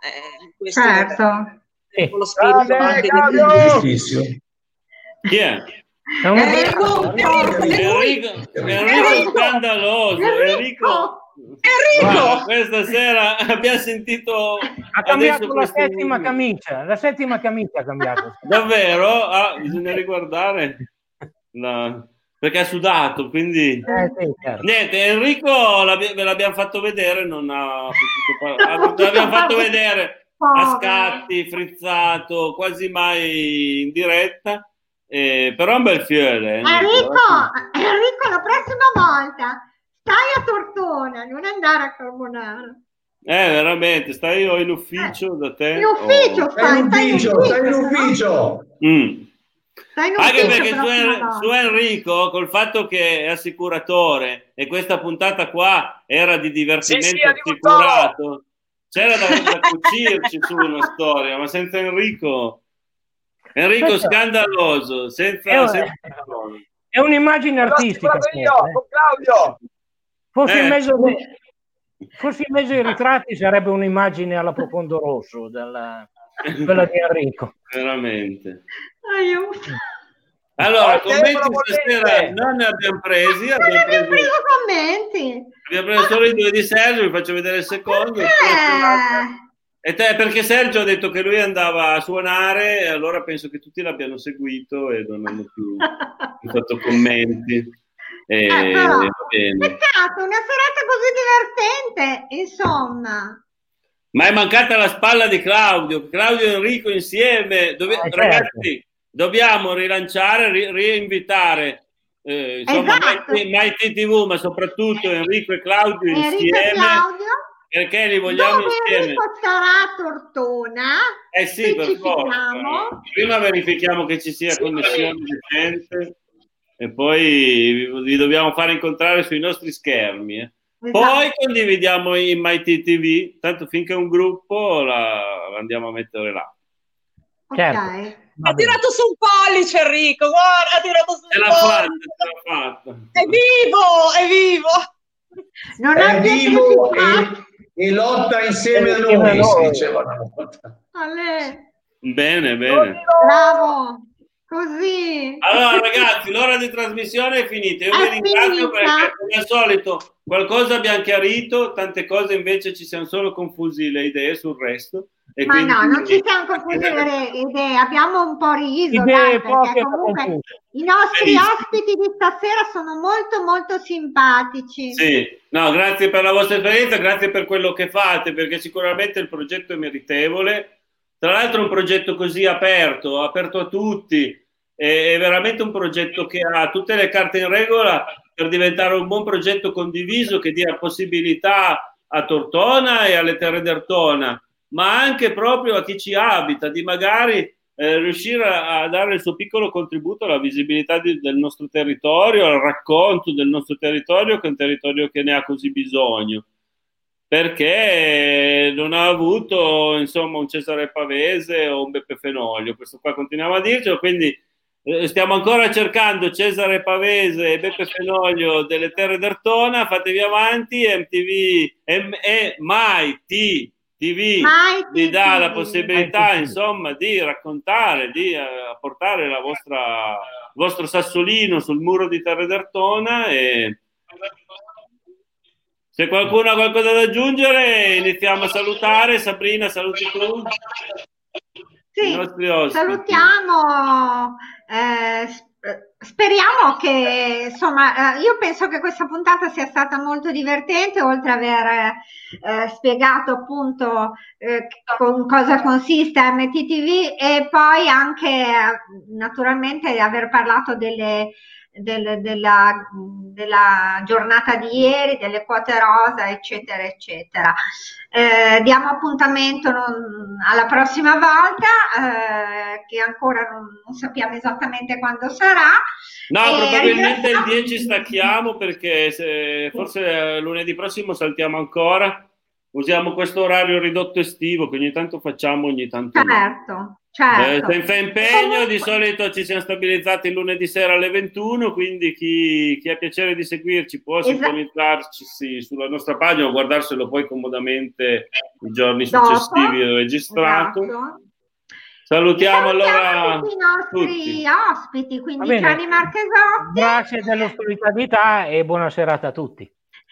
Eh, certo. È lo spirito Grande, anche Giustissimo. Chi è? Enrico, Enrico, Enrico scandaloso, Enrico. Enrico! Questa sera abbiamo sentito. Ha cambiato la settima camicia. La settima camicia ha cambiato. Davvero? Ah, bisogna riguardare. La... Perché ha sudato, quindi eh, sì, certo. niente. Enrico ve l'abbiamo fatto vedere, non ha potuto parlare. L'abbiamo fatto vedere a scatti, frizzato, quasi mai in diretta. Eh, però è un bel fiore. Eh. Enrico, Enrico, la prossima volta stai a Tortona, non andare a Carbonara. Eh, veramente, stai io in ufficio eh. da te? In ufficio, oh. stai, stai in ufficio, stai in ufficio. Mm. Anche perché su, en- su, Enrico, col fatto che è assicuratore e questa puntata qua era di divertimento sì, sì, assicurato, c'era da, da cucirci su una storia, ma senza Enrico, Enrico scandaloso, senza, è, senza... è un'immagine artistica. Io, eh. con Claudio. Forse, eh. in mezzo forse in mezzo ai ritratti sarebbe un'immagine alla profondo rosso, della... quella di Enrico. Veramente. Aiuto. Allora, commenti stasera non ne abbiamo presi. Abbiamo non abbiamo preso commenti. Abbiamo preso solo i due di Sergio, vi faccio vedere il secondo. Eh. E te, perché Sergio ha detto che lui andava a suonare, e allora penso che tutti l'abbiano seguito e non hanno più fatto commenti. E, eh, però, peccato, una serata così divertente, insomma. Ma è mancata la spalla di Claudio, Claudio e Enrico insieme. Dove, eh, ragazzi, certo. dobbiamo rilanciare, ri, reinvitare eh, insomma, esatto. Mighty TV, ma soprattutto Enrico e Claudio Enrico insieme. E Claudio, perché li vogliamo dove insieme. Enrico sarà a Tortona. Eh sì, per forza. Prima verifichiamo che ci sia sì. connessione decente e poi vi dobbiamo fare incontrare sui nostri schermi. Eh. Esatto. Poi condividiamo in MyT TV, tanto finché è un gruppo la, la andiamo a mettere là. Certo. Ha tirato su un pollice Enrico, guarda, ha tirato su un pollice. Fatta, ce l'ha fatta. È vivo, è vivo. Non è vivo e, e, lotta insieme a noi, si diceva una volta. Ale. Bene, bene. Bravo. Così. Allora ragazzi, l'ora di trasmissione è finita. Io vi ringrazio perché come al solito qualcosa abbiamo chiarito, tante cose invece ci siamo solo confusi le idee sul resto. E Ma quindi... no, non ci siamo confusi le idee, abbiamo un po' riso, dai, perché comunque i nostri ospiti di stasera sono molto molto simpatici. Sì, no, grazie per la vostra esperienza, grazie per quello che fate, perché sicuramente il progetto è meritevole tra l'altro un progetto così aperto, aperto a tutti, è veramente un progetto che ha tutte le carte in regola per diventare un buon progetto condiviso che dia possibilità a Tortona e alle terre d'Ertona, ma anche proprio a chi ci abita di magari eh, riuscire a, a, dare il suo piccolo contributo alla visibilità di, del nostro territorio, al racconto del nostro territorio, che è un territorio che ne ha così bisogno perché non ha avuto insomma un Cesare Pavese o un Beppe Fenoglio, questo qua continuiamo a dircelo, quindi eh, stiamo ancora cercando Cesare Pavese e Beppe Fenoglio delle terre d'Artona, fatevi avanti, MTV M- e mai T TV vi dà la possibilità insomma di raccontare, di uh, portare la vostra, il vostro sassolino sul muro di Terre d'Artona e se qualcuno ha qualcosa da aggiungere, iniziamo a salutare. Sabrina, saluti tu. Sì, salutiamo. Eh, speriamo che, insomma, eh, io penso che questa puntata sia stata molto divertente, oltre ad aver eh, spiegato appunto eh, con cosa consiste MTTV e poi anche eh, naturalmente aver parlato delle del, della, della, giornata di ieri, delle quote rosa, eccetera, eccetera. Eh, diamo appuntamento non, alla prossima volta, eh, che ancora non, non, sappiamo esattamente quando sarà. No, probabilmente il 10 stacchiamo perché se, forse lunedì prossimo saltiamo ancora. Usiamo questo orario ridotto estivo che ogni tanto facciamo, ogni tanto. Certo. No. Certo. Eh, senza impegno, di solito ci siamo stabilizzati lunedì sera alle 21, quindi chi, chi ha piacere di seguirci può esatto. sintonizzarci sì, sulla nostra pagina o guardarselo poi comodamente i giorni Dopo. successivi registrato. Esatto. Salutiamo, allora tutti i nostri tutti. ospiti, quindi Gianni Marchesotti. Grazie dell'ospitalità e buona serata a tutti.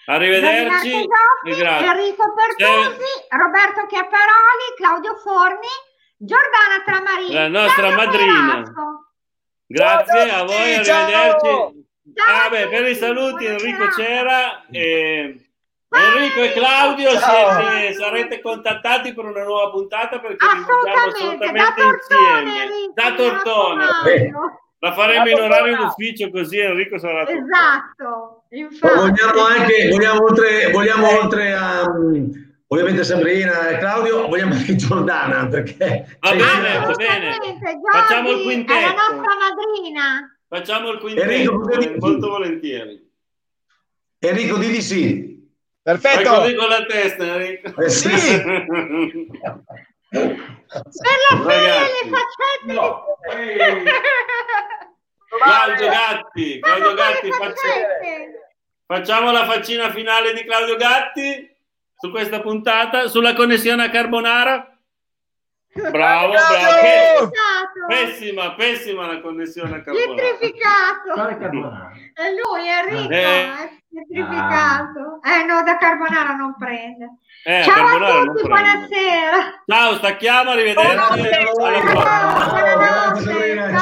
Arrivederci. Enrico Pertusi, Roberto Chiapparoli, Claudio Forni Giordana Tramarini. La nostra madrina. Grazie ciao, a voi, arrivederci. Ciao, ah, beh, per i saluti Enrico c'era e Enrico e Claudio siete, sarete contattati per una nuova puntata perché vi vogliamo assolutamente da insieme. Enrico, da Tortona. La faremo in orario d'ufficio così Enrico sarà Esatto, infatti. Vogliamo anche, vogliamo oltre, vogliamo oltre a ovviamente Sabrina e Claudio, vogliamo anche Giordana perché... Va bene, va bene. Facciamo il quintetto. È la nostra madrina. Facciamo il quintetto, Enrico, molto volentieri. Enrico, di di sì. Perfetto. Fai così con la testa, Enrico. Eh sì. per la fine le faccette. No. Claudio Gatti, Claudio Gatti, facciamo la faccina finale di Claudio Gatti su questa puntata, sulla connessione a Carbonara. Bravo, bravo. Pessima, pessima la connessione a Carbonara. Pietrificato. È lui, Enrico, eh. pietrificato. Ah. Eh no, da Carbonara non prende. Eh, Ciao a tutti, buonasera. Ciao, stacchiamo, arrivederci. Alla prossima.